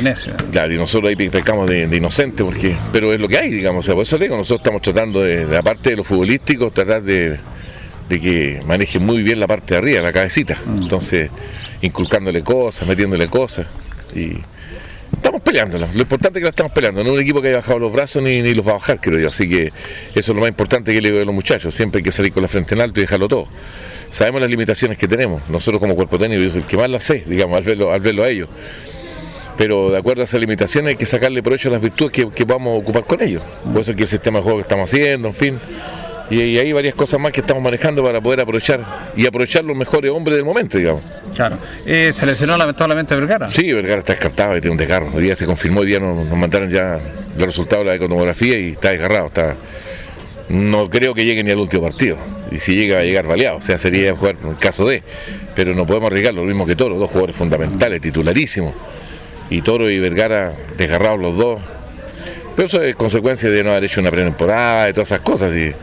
Claro, y nosotros ahí pecamos de, de inocente, porque, pero es lo que hay, digamos. O sea, por eso le digo, nosotros estamos tratando de, aparte de lo futbolístico, tratar de, de que manejen muy bien la parte de arriba, la cabecita. Entonces, inculcándole cosas, metiéndole cosas. Y estamos peleándola. Lo importante es que la estamos peleando. No es un equipo que haya bajado los brazos ni, ni los va a bajar, creo yo. Así que eso es lo más importante que le digo a los muchachos. Siempre hay que salir con la frente en alto y dejarlo todo. Sabemos las limitaciones que tenemos. Nosotros como cuerpo técnico, yo soy el que más las sé, digamos, al verlo, al verlo a ellos pero de acuerdo a esas limitaciones hay que sacarle provecho a las virtudes que, que vamos a ocupar con ellos. Por eso es que el sistema de juego que estamos haciendo, en fin. Y, y hay varias cosas más que estamos manejando para poder aprovechar y aprovechar los mejores hombres del momento, digamos. Claro. Eh, se lesionó lamentablemente Vergara. Sí, Vergara está descartado y tiene un desgarro. Hoy día se confirmó, hoy día nos, nos mandaron ya los resultados de la economografía y está desgarrado. Está... No creo que llegue ni al último partido. Y si llega, va a llegar baleado. O sea, sería jugar en el caso de. Pero no podemos arriesgar lo mismo que Toro, dos jugadores fundamentales, titularísimos. Y Toro y Vergara desgarrados los dos. Pero eso es consecuencia de no haber hecho una pretemporada y todas esas cosas. Y,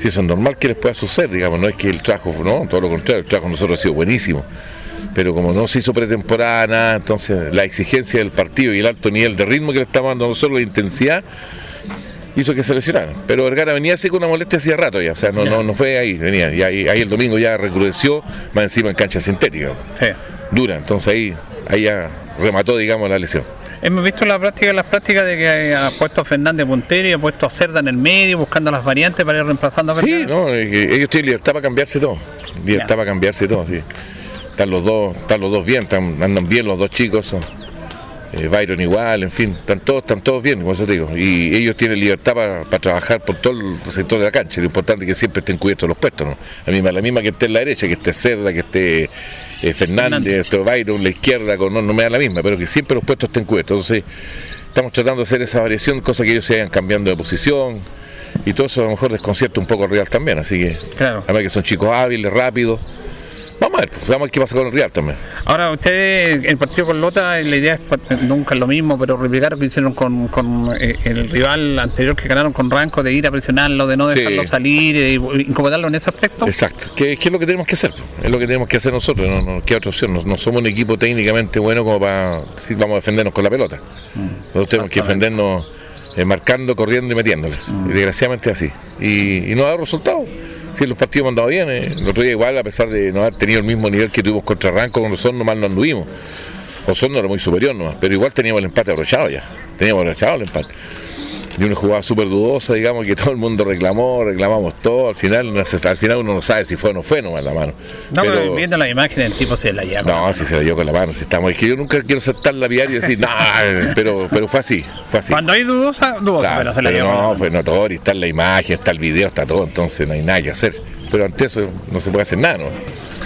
si eso es normal que les pueda suceder, digamos, no es que el trabajo, no, todo lo contrario, el trabajo de nosotros ha sido buenísimo. Pero como no se hizo pretemporada, nada, entonces la exigencia del partido y el alto nivel de ritmo que le estamos dando a nosotros, la intensidad, hizo que se lesionaran. Pero Vergara venía así con una molestia hacía rato ya, o sea, no, no, no fue ahí, venía. Y ahí, ahí el domingo ya recrudeció, más encima en cancha sintética. Dura, entonces ahí, ahí ya remató, digamos, la lesión. Hemos visto la práctica, las prácticas de que ha puesto a Fernández Montero y ha puesto a Cerda en el medio, buscando las variantes para ir reemplazando a Vergara. Sí, no, ellos tienen libertad para cambiarse todo. Libertad para cambiarse todo, sí. Están los dos, están los dos bien, están- andan bien los dos chicos. son- eh, Byron igual, en fin, están todos, están todos bien, como te digo. Y ellos tienen libertad para, trabajar por todo el sector de la cancha. Lo importante es que siempre estén cubiertos los puestos, ¿no? A mí me da la misma que esté en la derecha, que esté Cerda, que esté eh, Fernández, esté Byron, la izquierda, con, no, no me da la misma, pero que siempre los puestos estén cubiertos. Entonces, estamos tratando de hacer esa variación, cosa que ellos se vayan cambiando de posición. Y todo eso a lo mejor desconcierta un poco al Real también, así que Claro. además que son chicos hábiles, rápidos. Vamos a ver, pues, vamos a ver qué pasa con el Real también. Ahora, ustedes, el partido con Lota, la idea es, pues, nunca es lo mismo, pero replicar lo que hicieron con, con, eh, el rival anterior que ganaron con Ranco, de ir a presionarlo, de no Sí. dejarlo salir, de incomodarlo en ese aspecto. Exacto, ¿Qué, qué es lo que tenemos que hacer? Es lo que tenemos que hacer nosotros, no, no queda otra opción. No, no somos un equipo técnicamente bueno como para decir vamos a defendernos con la pelota. Nosotros tenemos que defendernos eh, marcando, corriendo y metiéndole. Y desgraciadamente es así. Y, y no ha dado resultado. Si los partidos han andado bien, eh, el otro día igual, a pesar de no haber tenido el mismo nivel que tuvimos contra Ranco, con Osorno mal no anduvimos. Osorno era muy superior nomás, pero igual teníamos el empate abrochado ya. Teníamos abrochado el empate. Y una jugada súper dudosa, digamos, que todo el mundo reclamó, reclamamos todo. Al final, no al final uno no sabe si fue o no fue nomás la mano. No, pero, Pero- viendo la imagen, el tipo se la llama. no, si se la dio con la mano, si estamos. Es que yo nunca quiero saltar la viaria y decir, no, pero, pero fue así, fue así. Cuando hay dudosa, dudosa, Claro, pero se la pero no, fue notorio, está la imagen, está el video, está todo, entonces no hay nada que hacer. Pero ante eso no se puede hacer nada, ¿no?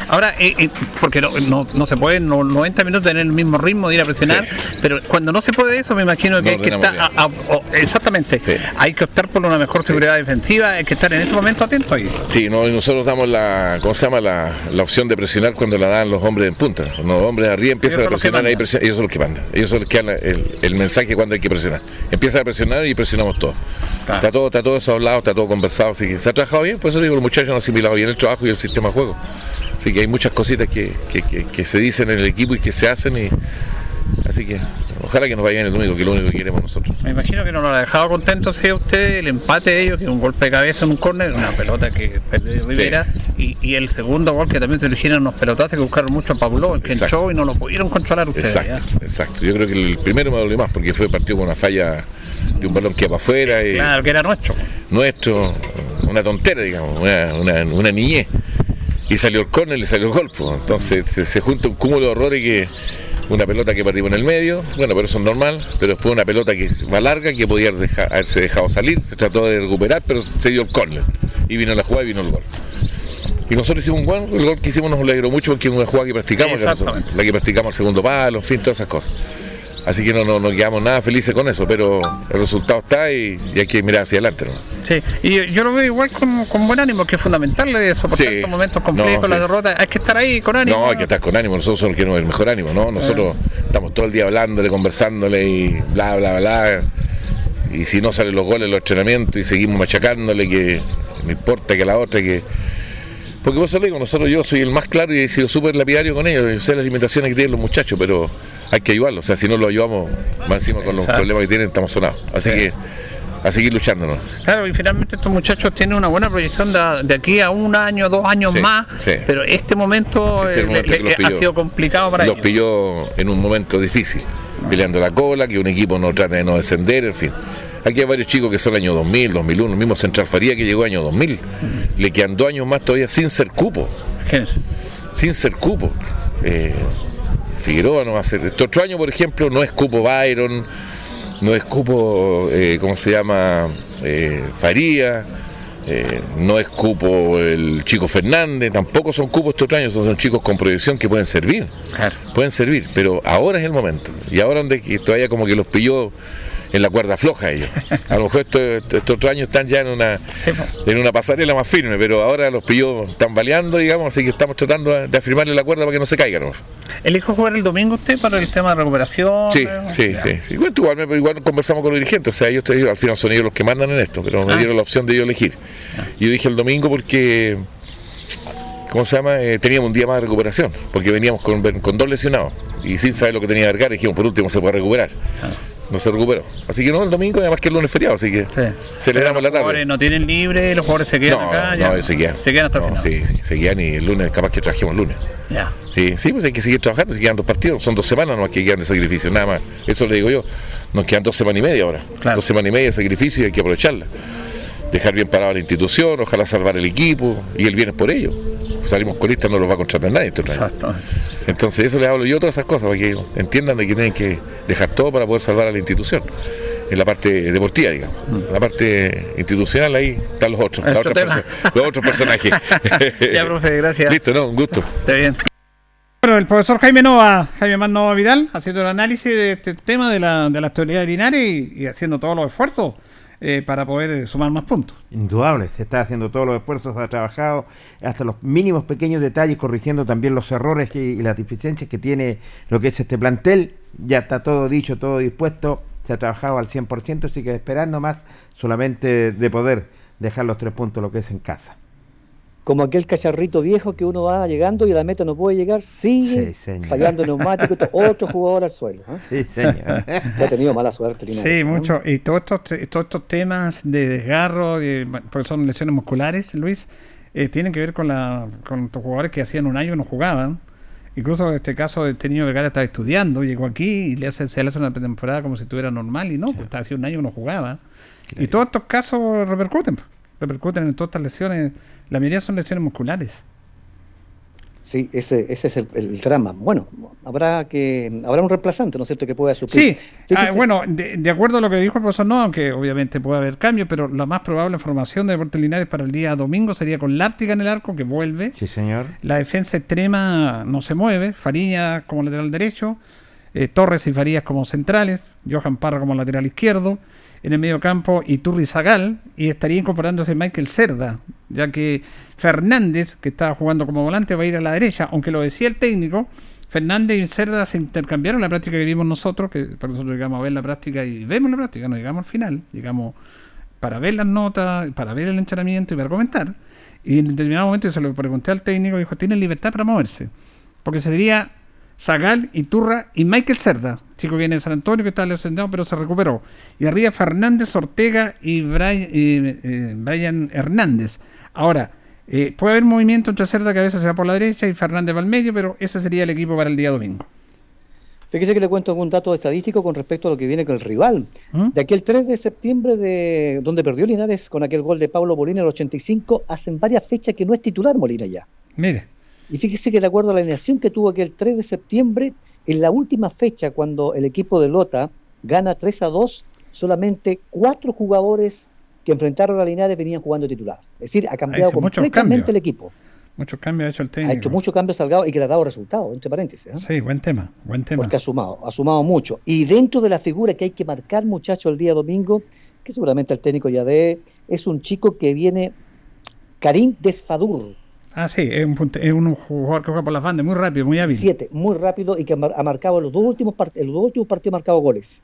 Ahora, eh, eh, porque no, no, no se puede los 90 minutos tener el mismo ritmo de ir a presionar, pero cuando no se puede eso, me imagino que No hay que estar. a- a- o- exactamente. Hay que optar por una mejor seguridad defensiva, hay que estar en este momento atento ahí. Sí, no, nosotros damos la, ¿cómo se llama? La, la opción de presionar cuando la dan los hombres en punta. Los hombres arriba empiezan Ellos a presionar, ahí mandan. presiona- ellos son los que mandan. Ellos son los que dan el, el mensaje cuando hay que presionar. Empiezan a presionar y presionamos todos. Está todo, está todo eso hablado, está todo conversado, así que se ha trabajado bien, por eso digo, los muchachos han asimilado bien el trabajo y el sistema de juego. Así que hay muchas cositas que, que- que- que se dicen en el equipo y que se hacen y así que ojalá que nos vaya bien el domingo, que es lo único que queremos nosotros. Me imagino que no lo ha dejado contento si usted el empate de ellos, que un golpe de cabeza en un córner, una pelota que perdió Rivera, y, y el segundo gol que también se eligieron unos pelotazos que buscaron mucho a Pablo, el que entró y no lo pudieron controlar ustedes. Exacto, exacto. Yo creo que el primero me dolió más porque fue partido con una falla de un balón que iba para afuera. Y Claro, que era nuestro. Nuestro, una tontera, digamos, una, una, una niñez. Y salió el córner y salió el gol. pues. Entonces se, se junta un cúmulo de horrores que una pelota que perdimos en el medio, bueno, pero eso es normal, pero después una pelota que va larga, que podía dejar- haberse dejado salir, se trató de recuperar, pero se dio el córner. Y vino la jugada y vino el gol. Y nosotros hicimos un gol, el gol que hicimos nos alegró mucho porque es una jugada que practicamos, Sí, que nosotros- la que practicamos al segundo palo, en fin, todas esas cosas. Así que no, no, no quedamos nada felices con eso, pero el resultado está y, y hay que mirar hacia adelante. ¿no? Sí, y yo- yo lo veo igual con, con buen ánimo, que es fundamental soportar Sí. estos momentos complejos, No, la sí. derrota. Hay que estar ahí con ánimo. No, hay que estar con ánimo, nosotros somos el mejor ánimo, ¿no? Nosotros estamos todo el día hablándole, conversándole y bla, bla, bla. Y si no salen los goles, los entrenamientos y seguimos machacándole, que no importa que la otra, que... Porque vos digo, nosotros yo soy el más claro y he sido súper lapidario con ellos, sé las limitaciones que tienen los muchachos, pero hay que ayudarlos, o sea, si no los ayudamos, más encima con los Exacto. problemas que tienen, estamos sonados. Así Sí. que a seguir luchándonos. Claro, y finalmente estos muchachos tienen una buena proyección de, de aquí a un año, dos años Sí, más, sí. pero este momento, Este eh, momento le- los ha sido complicado para los ellos. pilló en un momento difícil, peleando la cola, que un equipo no trata de no descender, en fin. Aquí hay varios chicos que son año 2000, 2001, el mismo Central Faría que llegó año 2000. Le quedan dos años más todavía sin ser cupo. Sin ser cupo. Eh, Figueroa no va a ser. Este otro año, por ejemplo, no es cupo Byron, no es cupo, eh, ¿cómo se llama? Eh, Faría. eh, no es cupo el chico Fernández, tampoco son cupos estos años, son, chicos con proyección que pueden servir, pueden servir, pero ahora es el momento, y ahora donde todavía como que los pilló en la cuerda floja ellos. A lo mejor estos, estos otros años están ya en una, en una pasarela más firme, pero ahora los pilló tambaleando, digamos, así que estamos tratando de, afirmarle la cuerda para que no se caigan. ¿no? ¿Elijo jugar el domingo usted para el tema de recuperación? Sí, Eh, sí, ya. sí, sí. Igual, igual, pero igual conversamos con los dirigentes, o sea, ellos digo, al final son ellos los que mandan en esto, pero me Ah. dieron la opción de yo elegir. Yo dije el domingo porque, ¿cómo se llama? Eh, teníamos un día más de recuperación, porque veníamos con, con dos lesionados y sin saber lo que tenía Vergara, dijimos, por último se puede recuperar. No se recuperó. Así que no, el domingo, además que el lunes es feriado, así que celebramos la Los tarde. no tienen libre, los jugadores se quedan No, acá. no, se quedan. Se quedan hasta el No, final. sí, sí, se quedan y el lunes capaz que trajimos el lunes. Ya. Sí, sí, pues hay que seguir trabajando, se quedan dos partidos, son dos semanas nomás que quedan de sacrificio, nada más. Eso le digo yo, nos quedan dos semanas y media ahora. Dos semanas y media de sacrificio y hay que aprovecharla. Dejar bien parada la institución, ojalá salvar el equipo y el bien es por ello. Salimos colistas, no los va a contratar nadie. esto, nadie. Entonces eso les hablo yo todas esas cosas para que entiendan de que tienen que dejar todo para poder salvar a la institución. En la parte deportiva, digamos. En la parte institucional ahí están los otros, tema. perso- los otros personajes. <laughs> Ya, profe, gracias. Listo, no, un gusto. Está bien. Bueno, el profesor Jaime Nova, Jaime Más Nova Vidal, haciendo el análisis de este tema de la, de la actualidad de Linares y, y haciendo todos los esfuerzos eh, para poder eh, sumar más puntos. Indudable, se está haciendo todos los esfuerzos, se ha trabajado hasta los mínimos pequeños detalles, corrigiendo también los errores y, las deficiencias que tiene lo que es este plantel. Ya está todo dicho, todo dispuesto, se ha trabajado al 100%, así que esperar nomás solamente de poder dejar los tres puntos lo que es en casa. Como aquel cacharrito viejo que uno va llegando y a la meta no puede llegar, sigue Sí, fallando neumático, otro jugador al suelo. ¿eh? Sí, señor. <laughs> Ya ha tenido mala suerte, Sí, mucho. Y todos estos, todos estos temas de desgarro, de- porque son lesiones musculares, Luis, eh, tienen que ver con, la, con estos jugadores que hacían un año no jugaban. Incluso en este caso el Tenio Vergara estaba estudiando, llegó aquí y le hace, se le hace una pretemporada como si estuviera normal y no, pues estaba hace un año no jugaba. Y todos estos casos repercuten, repercuten en todas estas lesiones. La mayoría son lesiones musculares. Sí, ese, ese es el, el drama. Bueno, habrá que habrá un reemplazante, ¿no es cierto?, que pueda suplir. Sí, ah, bueno, de, de acuerdo a lo que dijo el profesor no, aunque obviamente puede haber cambio, pero la más probable formación de Deportes Linares para el día domingo sería con Lártiga en el arco, que vuelve. Sí, señor. La defensa extrema no se mueve. Fariña como lateral derecho. eh, Torres y Farías como centrales. Johan Parra como lateral izquierdo. En el medio campo Iturri Zagal. Y estaría incorporándose Michael Cerda. Ya que Fernández, que estaba jugando como volante, va a ir a la derecha. Aunque lo decía el técnico. Fernández y Cerda se intercambiaron la práctica que vimos nosotros. Que para nosotros llegamos a ver la práctica y vemos la práctica. No llegamos al final. Llegamos para ver las notas, para ver el entrenamiento y para comentar. Y en determinado momento yo se lo pregunté al técnico, dijo, tiene libertad para moverse. Porque sería Zagal, Iturra y Michael Cerda. Chico viene de San Antonio que estaba lesionado pero se recuperó. Y arriba Fernández, Ortega y Brian, eh, eh, Brian Hernández. Ahora, eh, puede haber movimiento entre Cerda que a veces se va por la derecha y Fernández va al medio, pero ese sería el equipo para el día domingo. Fíjese que le cuento algún dato estadístico con respecto a lo que viene con el rival. ¿Mm? De aquel 3 de septiembre, de donde perdió Linares con aquel gol de Pablo Molina en el 85, hacen varias fechas que no es titular Molina ya. Mire, Y fíjese que de acuerdo a la alineación que tuvo aquel 3 de septiembre, en la última fecha, cuando el equipo de Lota gana 3 a 2, solamente cuatro jugadores que enfrentaron a Linares venían jugando titular. Es decir, ha cambiado completamente el equipo. muchos cambios ha hecho el Ha técnico. hecho muchos cambios Salgado y que le ha dado resultados, entre paréntesis. ¿eh? Sí, buen tema, buen tema. Porque ha sumado, ha sumado mucho. Y dentro de la figura que hay que marcar, muchachos, el día domingo, que seguramente el técnico ya de, es un chico que viene, Karim Desfadur, Ah, sí, es un, punte- es un jugador que juega por las bandas, muy rápido, muy hábil. siete, muy rápido y que ha mar- ha marcado los dos últimos, part- los dos últimos partidos ha marcado goles.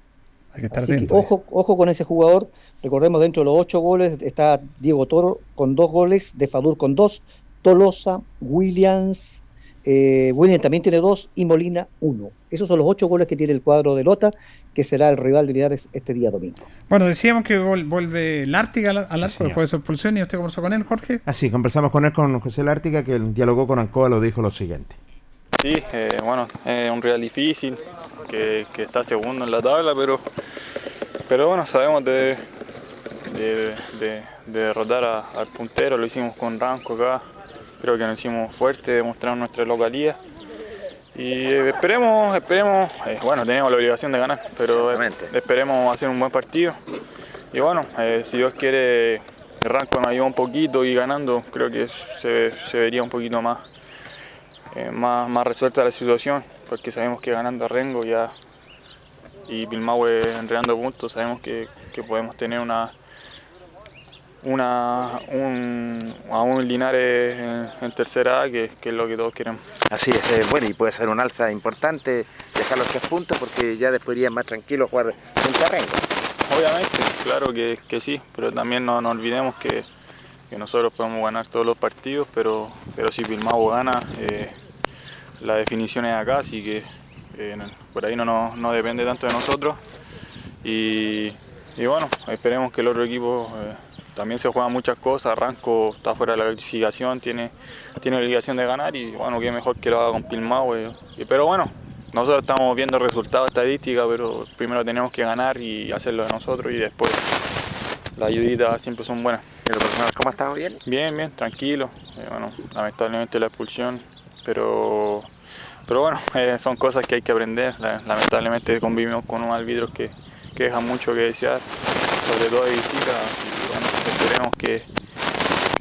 Hay que estar Así que ojo, ojo con ese jugador. Recordemos, dentro de los ocho goles está Diego Toro con dos goles, Desfadur con dos, Tolosa, Williams, eh, Williams también tiene dos y Molina uno. Esos son los ocho goles que tiene el cuadro de Lota, que será el rival de Linares este día domingo. Bueno, decíamos que vol- vuelve Lártiga al, al arco después de su expulsión y usted conversó con él, Jorge. Así, conversamos con él, con José Lártica, que dialogó con Ancoa, lo dijo lo siguiente. Sí, eh, bueno, es un rival difícil, que, que está segundo en la tabla, pero, pero bueno, sabemos de, de, de- de derrotar a- al puntero, lo hicimos con Ranco acá, creo que nos hicimos fuerte, demostramos nuestra localía. Y esperemos, esperemos, eh, bueno, tenemos la obligación de ganar, pero esperemos hacer un buen partido. Y bueno, eh, si Dios quiere, Ranco nos ayuda un poquito y ganando, creo que se, se vería un poquito más, eh, más, más resuelta la situación, porque sabemos que ganando a Rengo ya y Pilmahue entregando puntos, sabemos que, que podemos tener una una un, a un Linares en, en tercera A, que, que es lo que todos queremos. Así es, eh, bueno, y puede ser un alza importante, dejar los tres puntos, porque ya después irían más tranquilos jugar a Rengo. Obviamente, claro que, que sí, pero también no nos olvidemos que, que nosotros podemos ganar todos los partidos, pero, pero si Pilmahue gana, eh, la definición es acá, así que eh, no- por ahí no, nos- no depende tanto de nosotros. Y, y bueno, esperemos que el otro equipo también se juega muchas cosas. Ranco está fuera de la clasificación, tiene, tiene obligación de ganar y bueno, qué mejor que lo haga con Pilmahue. Y- Pero bueno, nosotros estamos viendo resultados estadísticos, pero primero tenemos que ganar y hacerlo de nosotros y después las ayuditas siempre son buenas. ¿Cómo ha estado bien? Bien, bien, tranquilo. Eh, bueno, lamentablemente la expulsión, pero, pero bueno, <laughs> eh, son cosas que hay que aprender. La- lamentablemente convivimos con un árbitro que, que deja mucho que desear, sobre todo de visita. Que,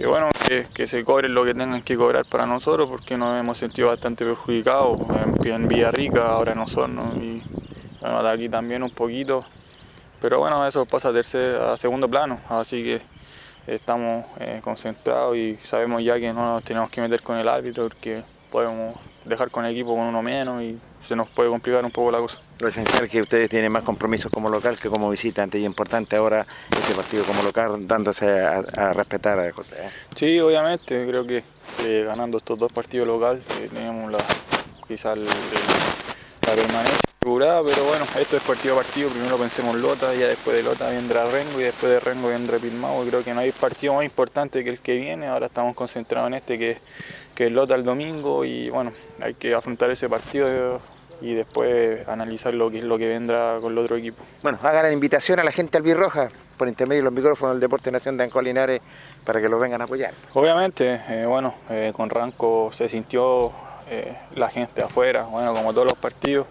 bueno, que, se cobren lo que tengan que cobrar para nosotros, porque nos hemos sentido bastante perjudicados en, en Villarrica, ahora en Osorno y bueno, de aquí también un poquito. Pero bueno, eso pasa a, tercer, a segundo plano, así que estamos eh, concentrados y sabemos ya que no nos tenemos que meter con el árbitro porque podemos dejar con el equipo con uno menos y se nos puede complicar un poco la cosa. Lo esencial es que ustedes tienen más compromisos como local que como visitante y importante ahora este partido como local dándose a, respetar a José. ¿eh? Sí, obviamente, creo que ganando estos dos partidos locales eh, tenemos la, quizá el- el- la permanencia asegurada, pero bueno, esto es partido a partido, primero pensemos en Lota, ya después de Lota vendrá Rengo y después de Rengo vendrá Pilmao, creo que no hay partido más importante que el que viene, ahora estamos concentrados en este que, que es Lota el domingo y bueno, hay que afrontar ese partido y después analizar lo que es lo que vendrá con el otro equipo. Bueno, hagan la invitación a la gente albirroja por intermedio de los micrófonos del Deporte Nación de Ancolinares para que lo vengan a apoyar. Obviamente, eh, bueno, eh, con Ranco se sintió eh, la gente afuera, bueno, como todos los partidos.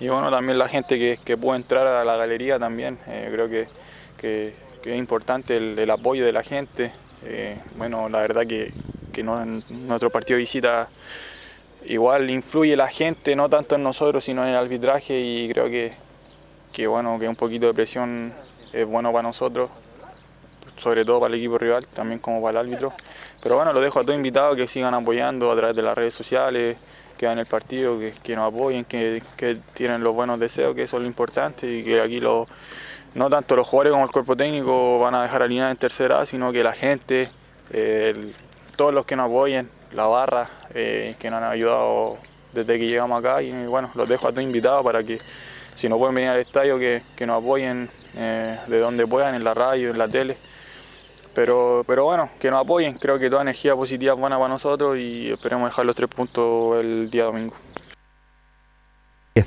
Y bueno, también la gente que, que pudo entrar a la galería también, creo que, que- que es importante el, el apoyo de la gente. Bueno, la verdad que, que no- en nuestro partido de visita igual influye la gente, no tanto en nosotros, sino en el arbitraje y creo que, que bueno, que un poquito de presión es bueno para nosotros, sobre todo para el equipo rival, también como para el árbitro. Pero bueno, lo dejo a todos invitados que sigan apoyando a través de las redes sociales, que vean el partido, que, que nos apoyen, que, que tienen los buenos deseos, que eso es lo importante y que aquí lo, no tanto los jugadores como el cuerpo técnico van a dejar alinear en tercera, sino que la gente, todos los que nos apoyen, la barra, eh, que nos han ayudado desde que llegamos acá y bueno, los dejo a todos invitados para que si no pueden venir al estadio que, que nos apoyen eh, de donde puedan, en la radio, en la tele. Pero, pero bueno, que nos apoyen, creo que toda energía positiva es buena para nosotros y esperemos dejar los tres puntos el día domingo.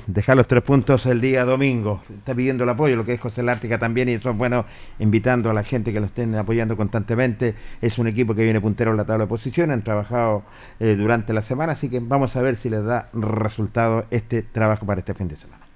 Dejar los tres puntos el día domingo. Está pidiendo el apoyo, lo que es José Lártica también, y eso es bueno, invitando a la gente que lo estén apoyando constantemente. Es un equipo que viene puntero en la tabla de posiciones, han trabajado eh, durante la semana, así que vamos a ver si les da resultado este trabajo para este fin de semana.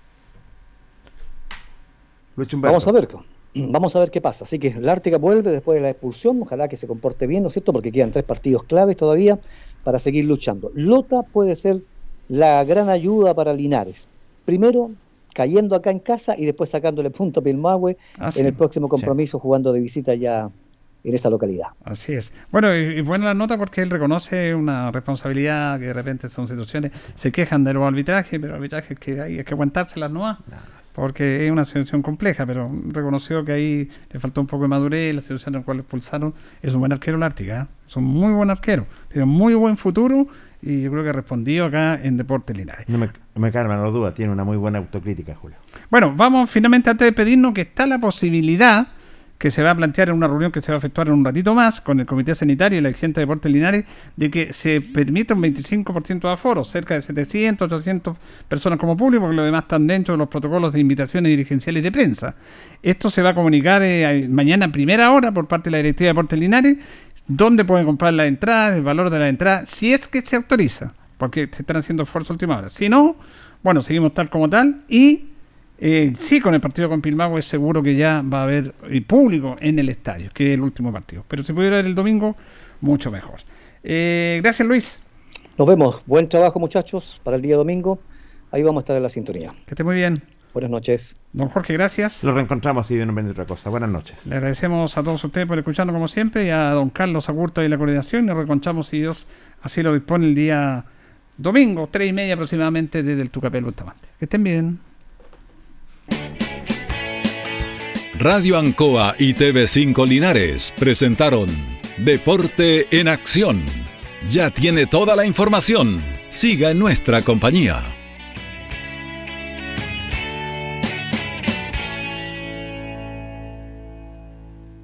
Vamos a ver, <clears throat> vamos a ver qué pasa. Así que la Ártica vuelve después de la expulsión, ojalá que se comporte bien, ¿no es cierto? Porque quedan tres partidos claves todavía para seguir luchando. Lota puede ser la gran ayuda para Linares. Primero, cayendo acá en casa y después sacándole punto a Pilmahue Ah, sí. en el próximo compromiso jugando de visita ya en esa localidad. Así es. Bueno, y, y buena la nota porque él reconoce una responsabilidad que de repente son situaciones, se quejan de los arbitrajes, pero arbitrajes que hay, hay que aguantárselas nomás. Porque es una situación compleja, pero reconoció que ahí le faltó un poco de madurez, la situación en la cual lo expulsaron. Es un buen arquero el Ártica, ¿eh? es un muy buen arquero, tiene muy buen futuro y yo creo que ha respondido acá en Deportes Linares. No me, me calman las dudas, tiene una muy buena autocrítica, Julio. Bueno, vamos finalmente antes de pedirnos que está la posibilidad que se va a plantear en una reunión que se va a efectuar en un ratito más con el Comité Sanitario y la gente de Deportes Linares de que se permita un 25% de aforo, cerca de 700, 800 personas como público, porque lo demás están dentro de los protocolos de invitaciones dirigenciales de prensa. Esto se va a comunicar eh, mañana a primera hora por parte de la directiva de Deportes Linares, dónde pueden comprar las entradas, el valor de la entrada, si es que se autoriza, porque se están haciendo esfuerzos última hora. Si no, bueno, seguimos tal como tal y eh, sí, con el partido con Pilmagua es seguro que ya va a haber eh, público en el estadio, que es el último partido. Pero si pudiera haber el domingo, mucho mejor. Eh, gracias, Luis. Nos vemos. Buen trabajo, muchachos, para el día domingo. Ahí vamos a estar en la sintonía. Que esté muy bien. Buenas noches. Don Jorge, gracias. Lo reencontramos y de no vende otra cosa. Buenas noches. Le agradecemos a todos ustedes por escucharnos como siempre y a don Carlos Agurta y la coordinación. Nos reconchamos si Dios así lo dispone el día domingo, tres y media aproximadamente desde el Tucapel Bustamante. Que estén bien. Radio Ancoa y TV5 Linares presentaron Deporte en Acción. Ya tiene toda la información. Siga en nuestra compañía.